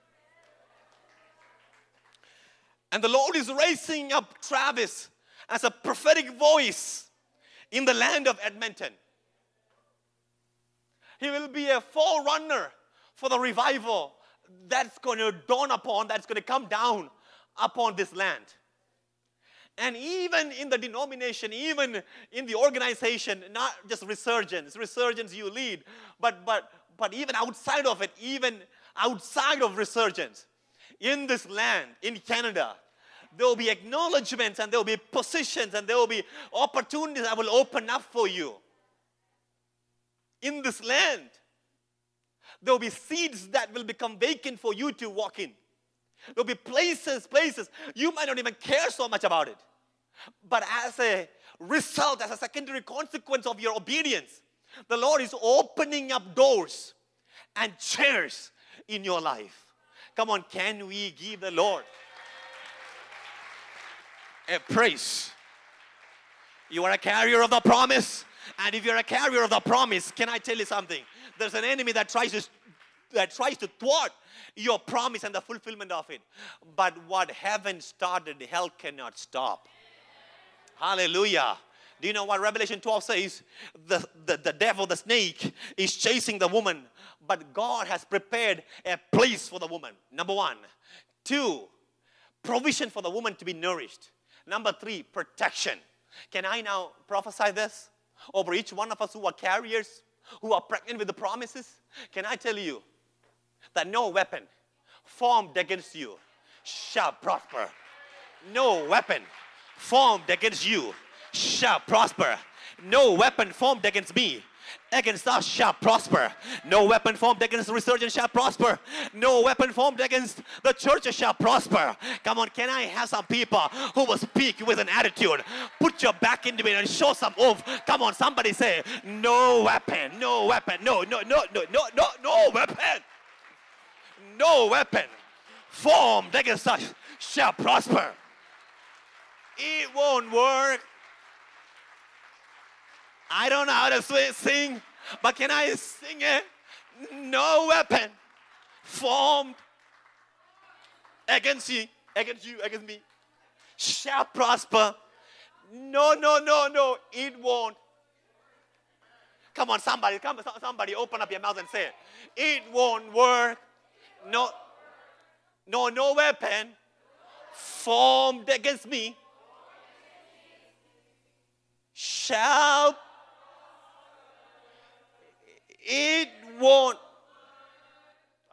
[SPEAKER 3] And the Lord is raising up Travis as a prophetic voice in the land of Edmonton. He will be a forerunner for the revival that's going to dawn upon, that's going to come down upon this land. And even in the denomination, even in the organization, not just resurgence, resurgence you lead, but, but, but even outside of it, even outside of resurgence, in this land, in Canada, there will be acknowledgments and there will be positions and there will be opportunities that will open up for you in this land. There will be seeds that will become vacant for you to walk in. There'll be places, places you might not even care so much about it. But as a result, as a secondary consequence of your obedience, the Lord is opening up doors and chairs in your life. Come on, can we give the Lord a praise? You are a carrier of the promise. And if you're a carrier of the promise, can I tell you something? There's an enemy that tries to that tries to thwart your promise and the fulfillment of it. But what heaven started, hell cannot stop. Hallelujah. Do you know what Revelation 12 says? The, the, the devil, the snake, is chasing the woman, but God has prepared a place for the woman. Number one. Two, provision for the woman to be nourished. Number three, protection. Can I now prophesy this over each one of us who are carriers, who are pregnant with the promises? Can I tell you that no weapon formed against you shall prosper? No weapon formed against you shall prosper. No weapon formed against me against us shall prosper. No weapon formed against the resurgence shall prosper. No weapon formed against the churches shall prosper. Come on, can I have some people who will speak with an attitude? Put your back into it and show some oomph. Come on, somebody say, no weapon, no weapon, no, no, no, no, no, no, no weapon. No weapon formed against us shall prosper. It won't work. I don't know how to sing, but can I sing it? No weapon formed against you, against you, against me, shall prosper. No, no, no, no, it won't. Come on, somebody, come, on, somebody, open up your mouth and say it. It won't work. No, no, no weapon formed against me shall it won't.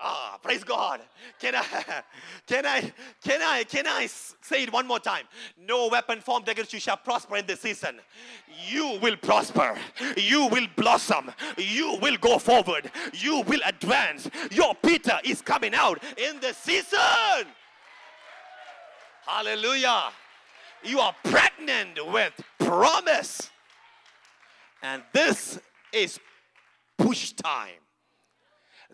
[SPEAKER 3] Ah, praise God. Can I, can I, can I, can I say it one more time? No weapon formed against you shall prosper in this season. You will prosper. You will blossom. You will go forward. You will advance. Your Peter is coming out in the season. Hallelujah. You are pregnant with promise. And this is push time.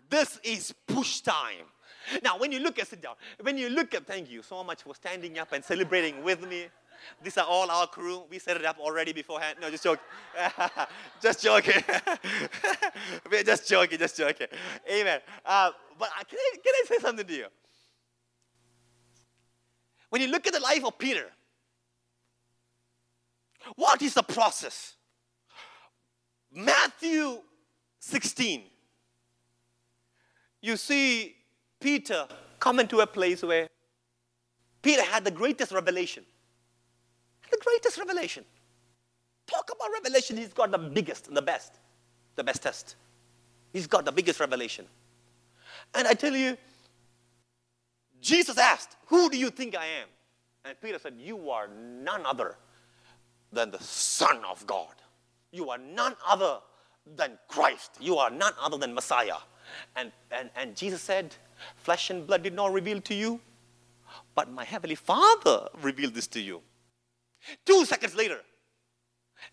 [SPEAKER 3] This is push time. Now, when you look at, sit down, when you look at, thank you so much for standing up and celebrating with me. These are all our crew. We set it up already beforehand. No, just joking. just joking. We're just joking, just joking. Amen. Uh, but can I, can I say something to you? When you look at the life of Peter, what is the process? Matthew 16. You see Peter come into a place where Peter had the greatest revelation. The greatest revelation. Talk about revelation, he's got the biggest and the best, the bestest. He's got the biggest revelation. And I tell you, Jesus asked, Who do you think I am? And Peter said, You are none other than the Son of God. You are none other than Christ. You are none other than Messiah. And, and, and Jesus said, Flesh and blood did not reveal to you, but my heavenly Father revealed this to you. Two seconds later,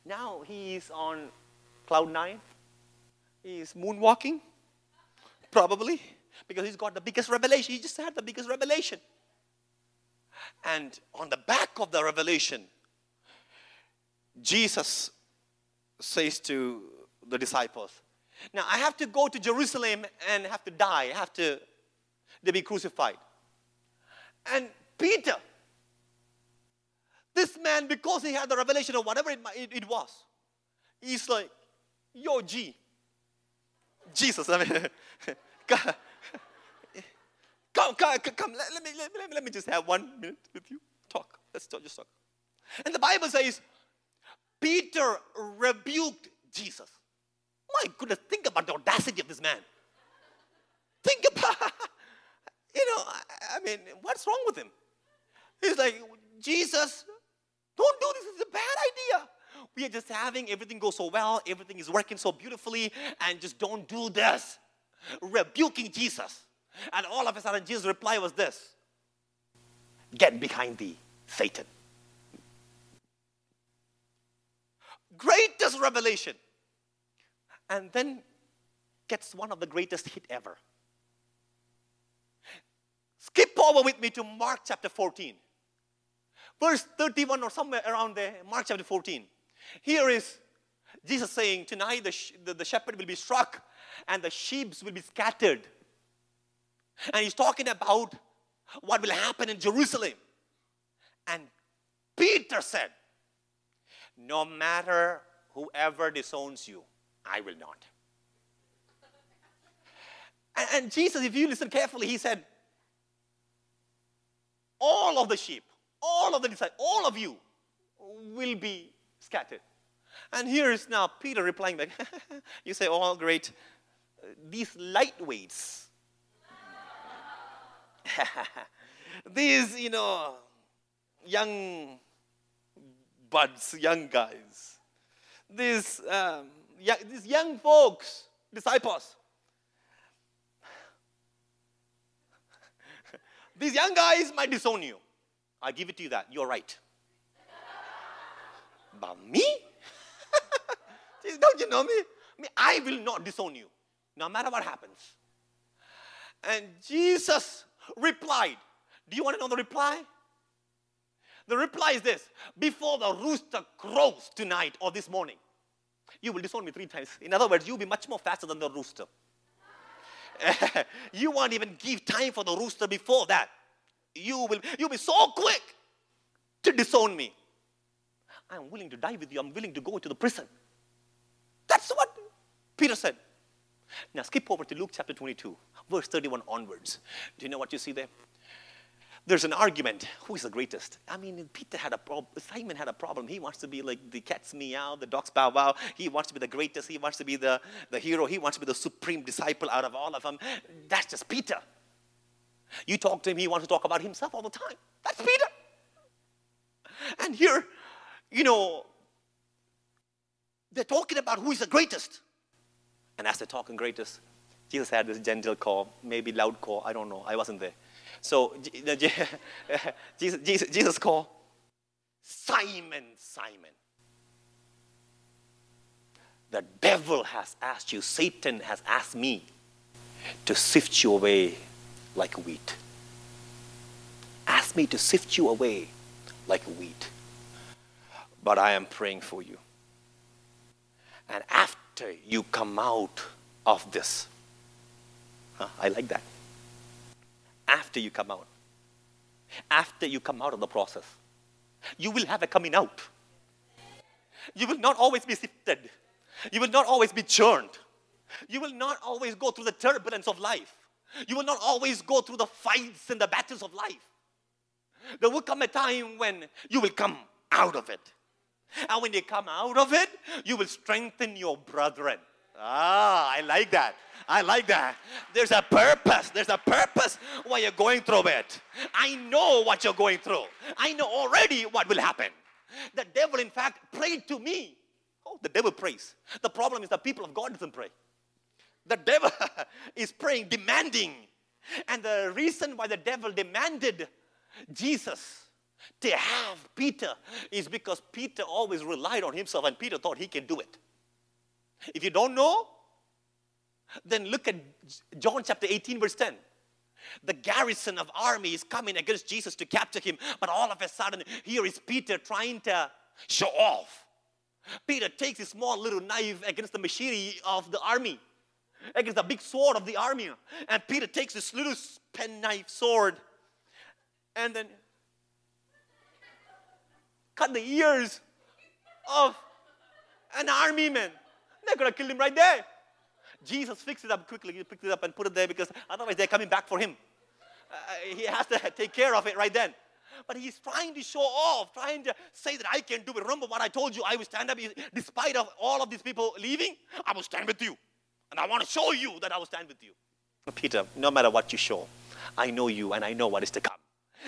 [SPEAKER 3] now he is on cloud nine. He is moonwalking, probably, because he's got the biggest revelation. He just had the biggest revelation. And on the back of the revelation, Jesus says to the disciples, Now I have to go to Jerusalem and have to die. I have to, to be crucified. And Peter, this man, because he had the revelation of whatever it, it, it was, he's like, Yo, G, Jesus, I mean, come, come, come, come let, let, me, let, me, let me just have one minute with you. Talk. Let's talk, just talk. And the Bible says, Peter rebuked Jesus. My goodness, think about the audacity of this man. Think about, you know, I, mean, what's wrong with him? He's like, Jesus, don't do this. It's a bad idea. We are just having everything go so well, everything is working so beautifully, and just don't do this. Rebuking Jesus. And all of a sudden, Jesus' reply was this Get behind thee, Satan. Greatest revelation. And then gets one of the greatest hit ever. Skip over with me to Mark chapter 14. Verse 31 or somewhere around there, Mark chapter 14. Here is Jesus saying, Tonight the, sh- the, the shepherd will be struck and the sheep will be scattered. And he's talking about what will happen in Jerusalem. And Peter said, No matter whoever disowns you, I will not. And, Jesus, if you listen carefully, he said, All of the sheep, all of the disciples, all of you will be scattered. And here is now Peter replying back, You say, Oh, great. These lightweights, these, you know, young buds, young guys, these, um, these young folks, disciples, these young guys might disown you. I give it to you that. You're right. But me? Don't you know me? me? I will not disown you, no matter what happens. And Jesus replied. Do you want to know the reply? The reply is this Before the rooster crows tonight or this morning, you will disown me three times. In other words, you'll be much more faster than the rooster. you won't even give time for the rooster before that. You will you'll be so quick to disown me. I'm willing to die with you. I'm willing to go to the prison. That's what Peter said. Now skip over to Luke chapter 22, verse 31 onwards. Do you know what you see there? There's an argument. Who is the greatest? I mean, Peter had a problem. Simon had a problem. He wants to be like the cat's meow, the dog's bow wow. He wants to be the greatest. He wants to be the, the hero. He wants to be the supreme disciple out of all of them. That's just Peter. You talk to him, he wants to talk about himself all the time. That's Peter. And here, you know, they're talking about who is the greatest. And as they're talking greatest, Jesus had this gentle call, maybe loud call, I don't know, I wasn't there. So Jesus, Jesus, Jesus called, Simon, Simon. The devil has asked you, Satan has asked me to sift you away like wheat. Ask me to sift you away like wheat. But I am praying for you. And after you come out of this, huh, I like that. After you come out, after you come out of the process, you will have a coming out. You will not always be sifted. You will not always be churned. You will not always go through the turbulence of life. You will not always go through the fights and the battles of life. There will come a time when you will come out of it. And when you come out of it, you will strengthen your brethren. Ah, I like that. I like that. There's a purpose. There's a purpose why you're going through it. I know what you're going through. I know already what will happen. The devil, in fact, prayed to me. Oh, the devil prays. The problem is the people of God doesn't pray. The devil is praying, demanding. And the reason why the devil demanded Jesus to have Peter is because Peter always relied on himself and Peter thought he can do it. If you don't know, then look at John chapter 18, verse 10. The garrison of army is coming against Jesus to capture him, but all of a sudden, here is Peter trying to show off. Peter takes his small little knife against the machinery of the army, against the big sword of the army. And Peter takes this little penknife sword and then cut the ears of an army man. They're gonna kill him right there. Jesus fixed it up quickly. He picked it up and put it there because otherwise they're coming back for him. Uh, he has to take care of it right then. But he's trying to show off, trying to say that I can do it. Remember what I told you? I will stand up despite of all of these people leaving. I will stand with you, and I want to show you that I will stand with you. Peter, no matter what you show, I know you and I know what is to come.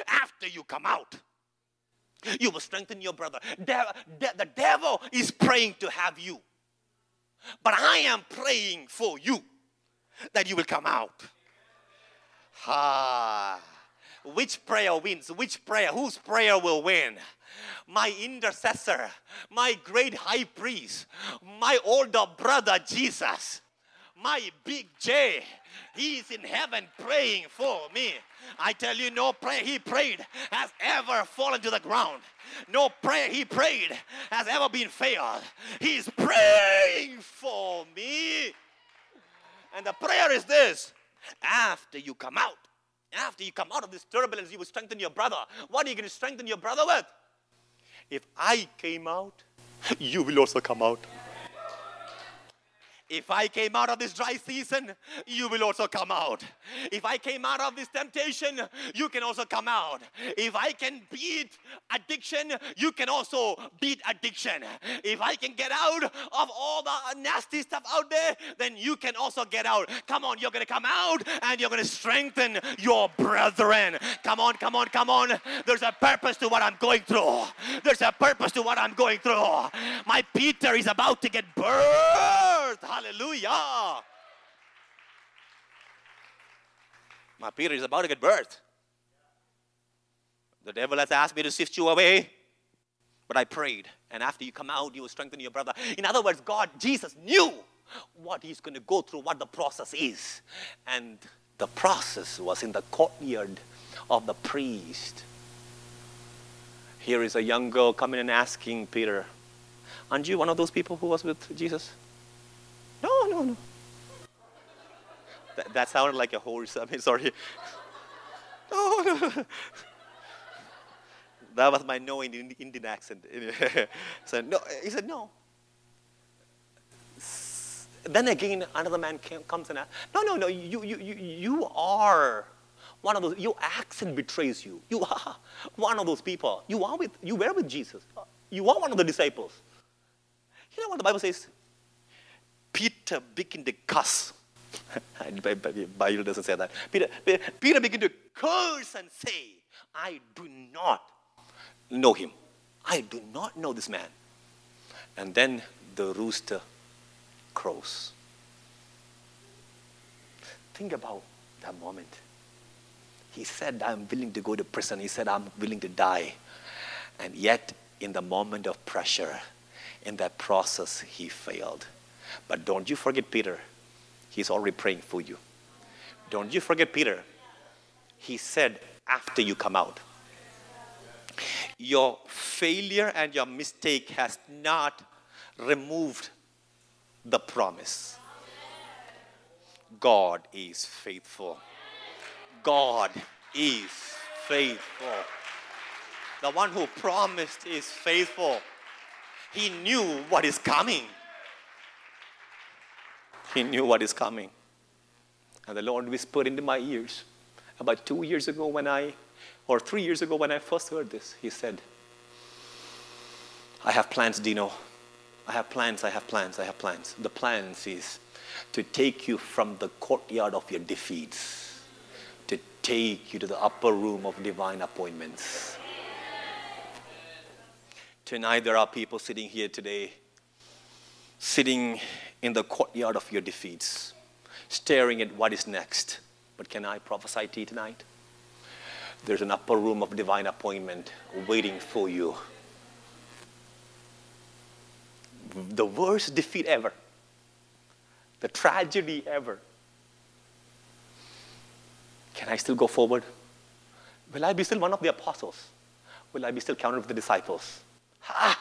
[SPEAKER 3] After you come out, you will strengthen your brother. The devil is praying to have you. But I am praying for you that you will come out. Ah, which prayer wins? Which prayer? Whose prayer will win? My intercessor, my great high priest, my older brother Jesus, my big J. He's in heaven praying for me. I tell you, no prayer he prayed has ever fallen to the ground. No prayer he prayed has ever been failed. He's praying for me. And the prayer is this after you come out, after you come out of this turbulence, you will strengthen your brother. What are you going to strengthen your brother with? If I came out, you will also come out. If I came out of this dry season, you will also come out. If I came out of this temptation, you can also come out. If I can beat addiction, you can also beat addiction. If I can get out of all the nasty stuff out there, then you can also get out. Come on, you're going to come out and you're going to strengthen your brethren. Come on, come on, come on. There's a purpose to what I'm going through. There's a purpose to what I'm going through. My Peter is about to get birthed. Hallelujah. My Peter is about to get birth. The devil has asked me to sift you away, but I prayed. And after you come out, you will strengthen your brother. In other words, God, Jesus knew what he's going to go through, what the process is. And the process was in the courtyard of the priest. Here is a young girl coming and asking Peter, Aren't you one of those people who was with Jesus? That, that sounded like a horse. I mean, sorry. No. That was my no Indian, Indian accent. so no, he said no. Then again, another man came, comes and asks, no, no, no, you, you, you, you are one of those, your accent betrays you. You are one of those people. You are with, you were with Jesus. You are one of the disciples. You know what the Bible says? Peter began to cuss. Bible doesn't say that. Peter, Peter began to curse and say, I do not know him. I do not know this man. And then the rooster crows. Think about that moment. He said, I'm willing to go to prison. He said, I'm willing to die. And yet, in the moment of pressure, in that process, he failed. But don't you forget Peter. He's already praying for you. Don't you forget Peter. He said, after you come out, your failure and your mistake has not removed the promise. God is faithful. God is faithful. The one who promised is faithful. He knew what is coming. He knew what is coming. And the Lord whispered into my ears about two years ago when I, or three years ago when I first heard this. He said, I have plans, Dino. I have plans, I have plans, I have plans. The plans is to take you from the courtyard of your defeats, to take you to the upper room of divine appointments. Tonight, there are people sitting here today, sitting in the courtyard of your defeats, staring at what is next. But can I prophesy to you tonight? There's an upper room of divine appointment waiting for you. The worst defeat ever, the tragedy ever. Can I still go forward? Will I be still one of the apostles? Will I be still counted with the disciples? Ha!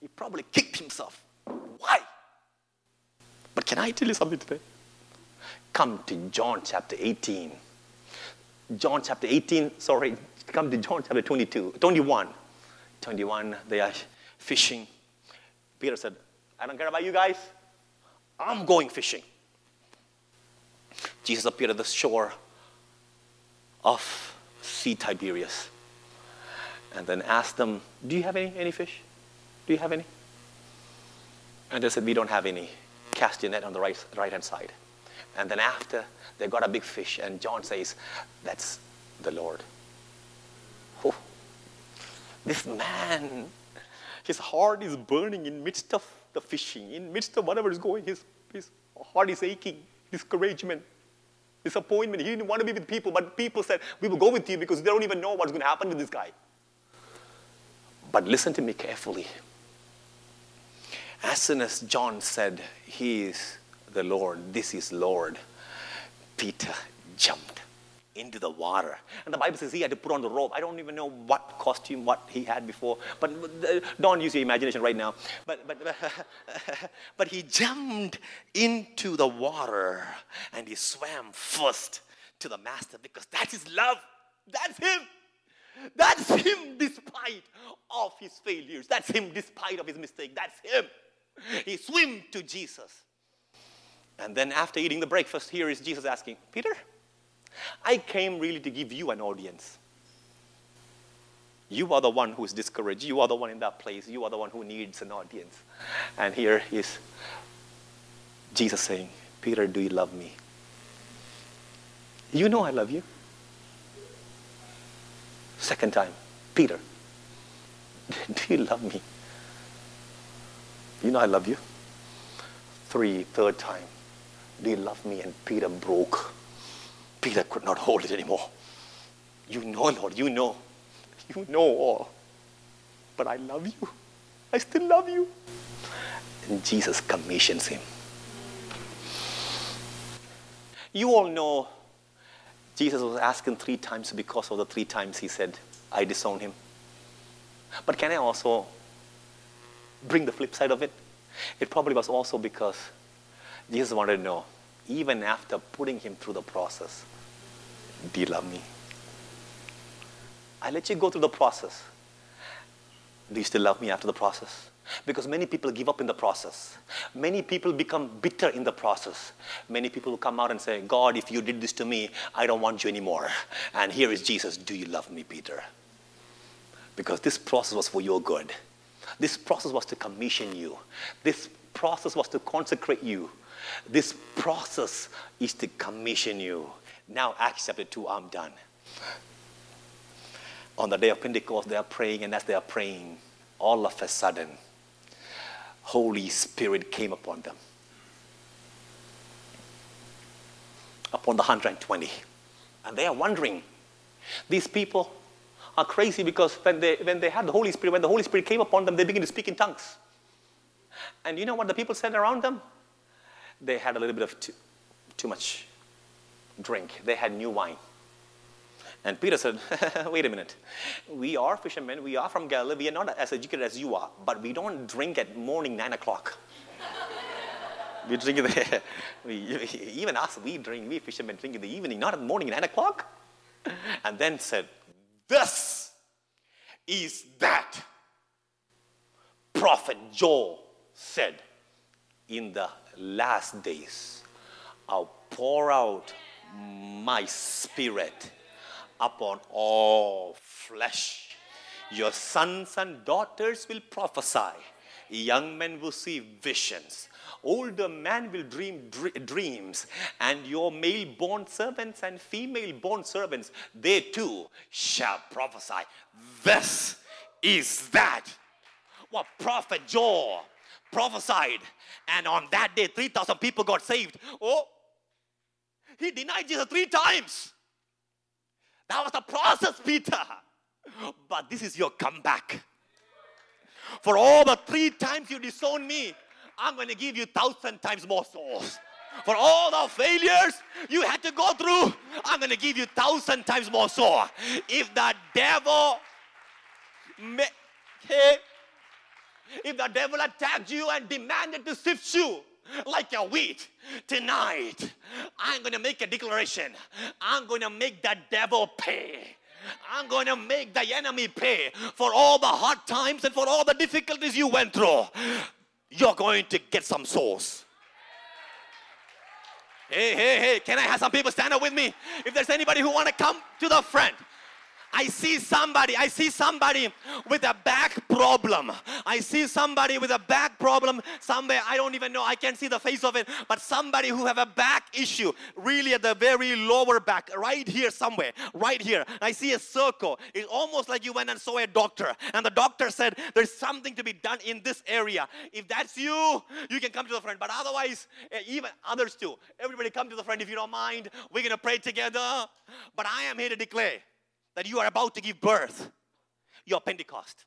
[SPEAKER 3] He probably kicked himself. But can I tell you something today? Come to John chapter 18. John chapter 18, sorry, come to John chapter 22, 21. 21, they are fishing. Peter said, I don't care about you guys. I'm going fishing. Jesus appeared at the shore of Sea Tiberias and then asked them, Do you have any, any fish? Do you have any? And they said, We don't have any. Cast your net on the right, right hand side. And then after, they got a big fish, and John says, That's the Lord. Oh, this man, his heart is burning in midst of the fishing, in midst of whatever is going, his, his heart is aching, discouragement, disappointment. He didn't want to be with people, but people said, We will go with you because they don't even know what's going to happen to this guy. But listen to me carefully. As soon as John said, He is the Lord, this is Lord, Peter jumped into the water. And the Bible says he had to put on the robe. I don't even know what costume, what he had before, but uh, don't use your imagination right now. But, but, but he jumped into the water and he swam first to the master because that's his love. That's him. That's him despite of his failures. That's him despite of his mistake. That's him. He swam to Jesus. And then after eating the breakfast, here is Jesus asking, Peter, I came really to give you an audience. You are the one who is discouraged. You are the one in that place. You are the one who needs an audience. And here is Jesus saying, Peter, do you love me? You know I love you. Second time, Peter, do you love me? You know I love you. Three, third time, do you love me? And Peter broke. Peter could not hold it anymore. You know, Lord, you know. You know all. But I love you. I still love you. And Jesus commissions him. You all know Jesus was asking three times because of the three times he said, I disown him. But can I also bring the flip side of it? It probably was also because Jesus wanted to know, even after putting him through the process, do you love me? I let you go through the process. Do you still love me after the process? Because many people give up in the process. Many people become bitter in the process. Many people come out and say, God, if you did this to me, I don't want you anymore. And here is Jesus, do you love me, Peter? Because this process was for your good. This process was to commission you. This process was to consecrate you. This process is to commission you. Now, Acts chapter 2, I'm done. On the day of Pentecost, they are praying, and as they are praying, all of a sudden, Holy Spirit came upon them. Upon the 120. And they are wondering, these people are crazy because when they, when they had the Holy Spirit, when the Holy Spirit came upon them, they began to speak in tongues. And you know what the people said around them? They had a little bit of too, too much drink. They had new wine. And Peter said, Wait a minute. We are fishermen. We are from Galilee. We are not as educated as you are, but we don't drink at morning nine o'clock. we drink in the, we, even us, we drink, we fishermen drink in the evening, not at morning nine o'clock. And then said, This is that prophet Joel said, In the last days, I'll pour out my spirit upon all flesh. Your sons and daughters will prophesy. Young men will see visions. Older man will dream dr- dreams. And your male born servants and female born servants, they too shall prophesy. This is that what prophet Joel prophesied. And on that day, 3,000 people got saved. Oh, he denied Jesus three times. That was the process, Peter. But this is your comeback. For all the three times you disowned me, I'm going to give you thousand times more souls. For all the failures you had to go through, I'm going to give you thousand times more souls. If the devil, if the devil attacked you and demanded to sift you like a wheat tonight, I'm going to make a declaration. I'm going to make that devil pay. I'm going to make the enemy pay for all the hard times and for all the difficulties you went through. You're going to get some souls. Hey, hey, hey, can I have some people stand up with me? If there's anybody who want to come to the front, I see somebody, I see somebody with a back problem. I see somebody with a back problem somewhere. I don't even know. I can't see the face of it, but somebody who have a back issue, really at the very lower back, right here somewhere, right here. I see a circle. It's almost like you went and saw a doctor, and the doctor said there's something to be done in this area. If that's you, you can come to the front. But otherwise, eh, even others too. Everybody come to the front if you don't mind. We're gonna pray together. But I am here to declare that you are about to give birth your Pentecost.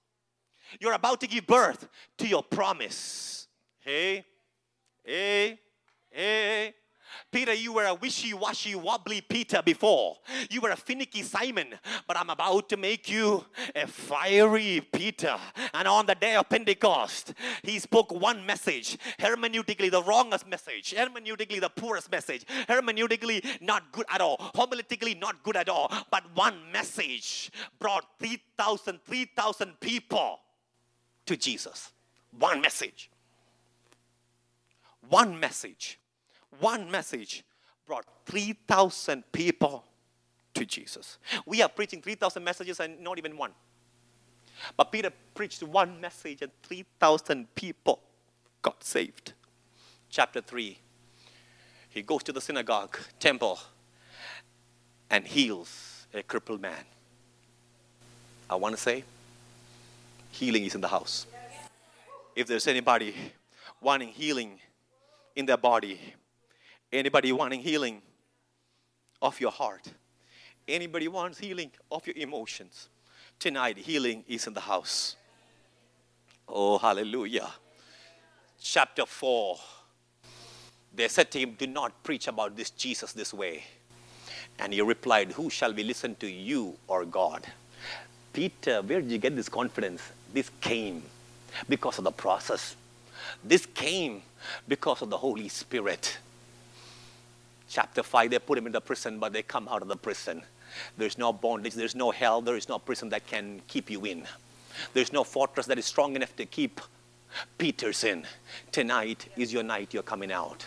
[SPEAKER 3] You're about to give birth to your promise. Hey, hey, hey. Peter, you were a wishy washy wobbly Peter before. You were a finicky Simon, but I'm about to make you a fiery Peter. And on the day of Pentecost, he spoke one message hermeneutically, the wrongest message, hermeneutically, the poorest message, hermeneutically, not good at all, homiletically, not good at all. But one message brought 3,000, 3,000 people to Jesus. One message. One message one message brought 3,000 people to Jesus. We are preaching 3,000 messages and not even one. But Peter preached one message and 3,000 people got saved. Chapter 3. He goes to the synagogue, temple, and heals a crippled man. I want to say, healing is in the house. If there's anybody wanting healing in their body, Anybody wanting healing of your heart? Anybody wants healing of your emotions? Tonight, healing is in the house. Oh, hallelujah. Chapter 4. They said to him, Do not preach about this Jesus this way. And he replied, Who shall we listen to, you or God? Peter, where did you get this confidence? This came because of the process. This came because of the Holy Spirit. Chapter 5, they put him in the prison, but they come out of the prison. There's no bondage, there's no hell, there is no prison that can keep you in. There's no fortress that is strong enough to keep Peter's in. Tonight is your night, you're coming out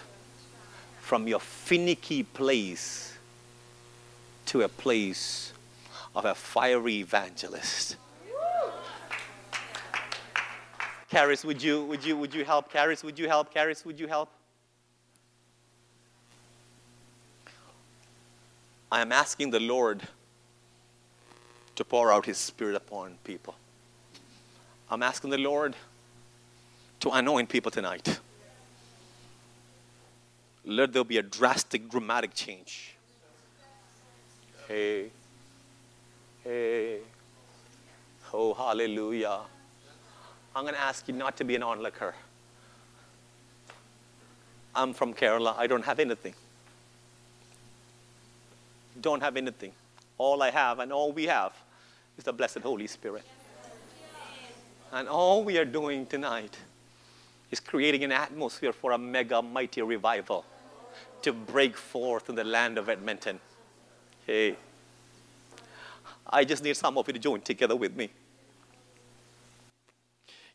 [SPEAKER 3] from your finicky place to a place of a fiery evangelist. Caris, would you, would you, would you help? Caris, would you help? Caris, would you help? I am asking the Lord to pour out His Spirit upon people. I'm asking the Lord to anoint people tonight. Let there be a drastic, dramatic change. Hey, hey, oh, hallelujah. I'm going to ask you not to be an onlooker. I'm from Kerala, I don't have anything don't have anything. All I have and all we have is the blessed Holy Spirit. And all we are doing tonight is creating an atmosphere for a mega mighty revival to break forth in the land of Edmonton. Hey, I just need some of you to join together with me.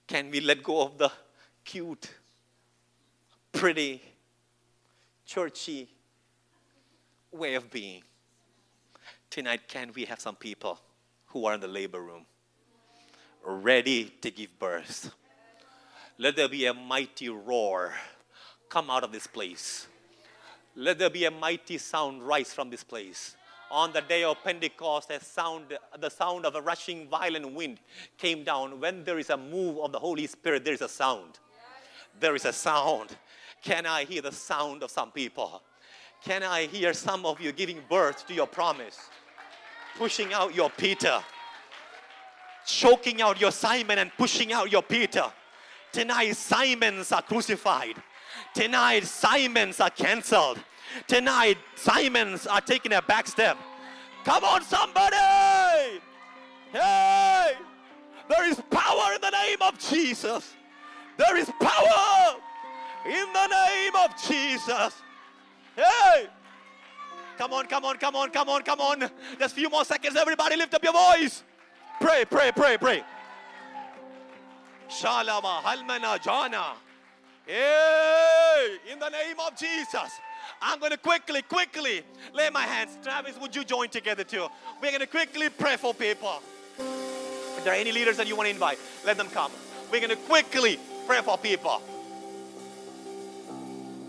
[SPEAKER 3] Can we let go of the cute, pretty, churchy way of being? Tonight, can we have some people who are in the labor room ready to give birth? Let there be a mighty roar come out of this place. Let there be a mighty sound rise from this place. On the day of Pentecost, a sound, the sound of a rushing violent wind came down. When there is a move of the Holy Spirit, there is a sound. There is a sound. Can I hear the sound of some people? Can I hear some of you giving birth to your promise? Pushing out your Peter. Choking out your Simon and pushing out your Peter. Tonight, Simons are crucified. Tonight, Simons are canceled. Tonight, Simons are taking a back step. Come on, somebody! Hey! There is power in the name of Jesus. There is power in the name of Jesus. Hey! Come on, come on, come on, come on, come on. Just a few more seconds. Everybody lift up your voice. Pray, pray, pray, pray. Shalama halmana jana. Hey! In the name of Jesus. I'm going to quickly, quickly lay my hands. Travis, would you join together too? We're going to quickly pray for people. If there are any leaders that you want to invite, let them come. We're going to quickly pray for people.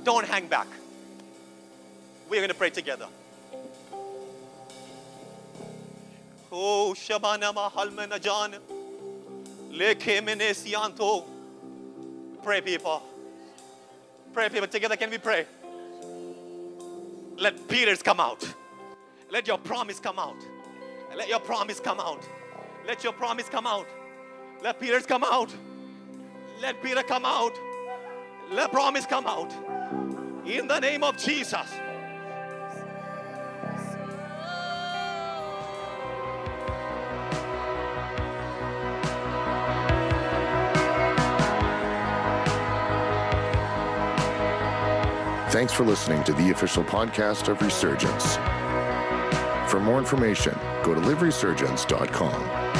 [SPEAKER 3] Don't hang back. We're going to pray together. Oh, Shabana Mahalmana Jan. Lekhe Pray, people. Pray, people. Together, can we pray? Let Peter's come out. Let your promise come out. Let your promise come out. Let your promise come out. Let Peter's come out. Let Peter come out. Let promise come out. In the name of Jesus.
[SPEAKER 1] Thanks for listening to the official podcast of Resurgence. For more information, go to liveresurgence.com.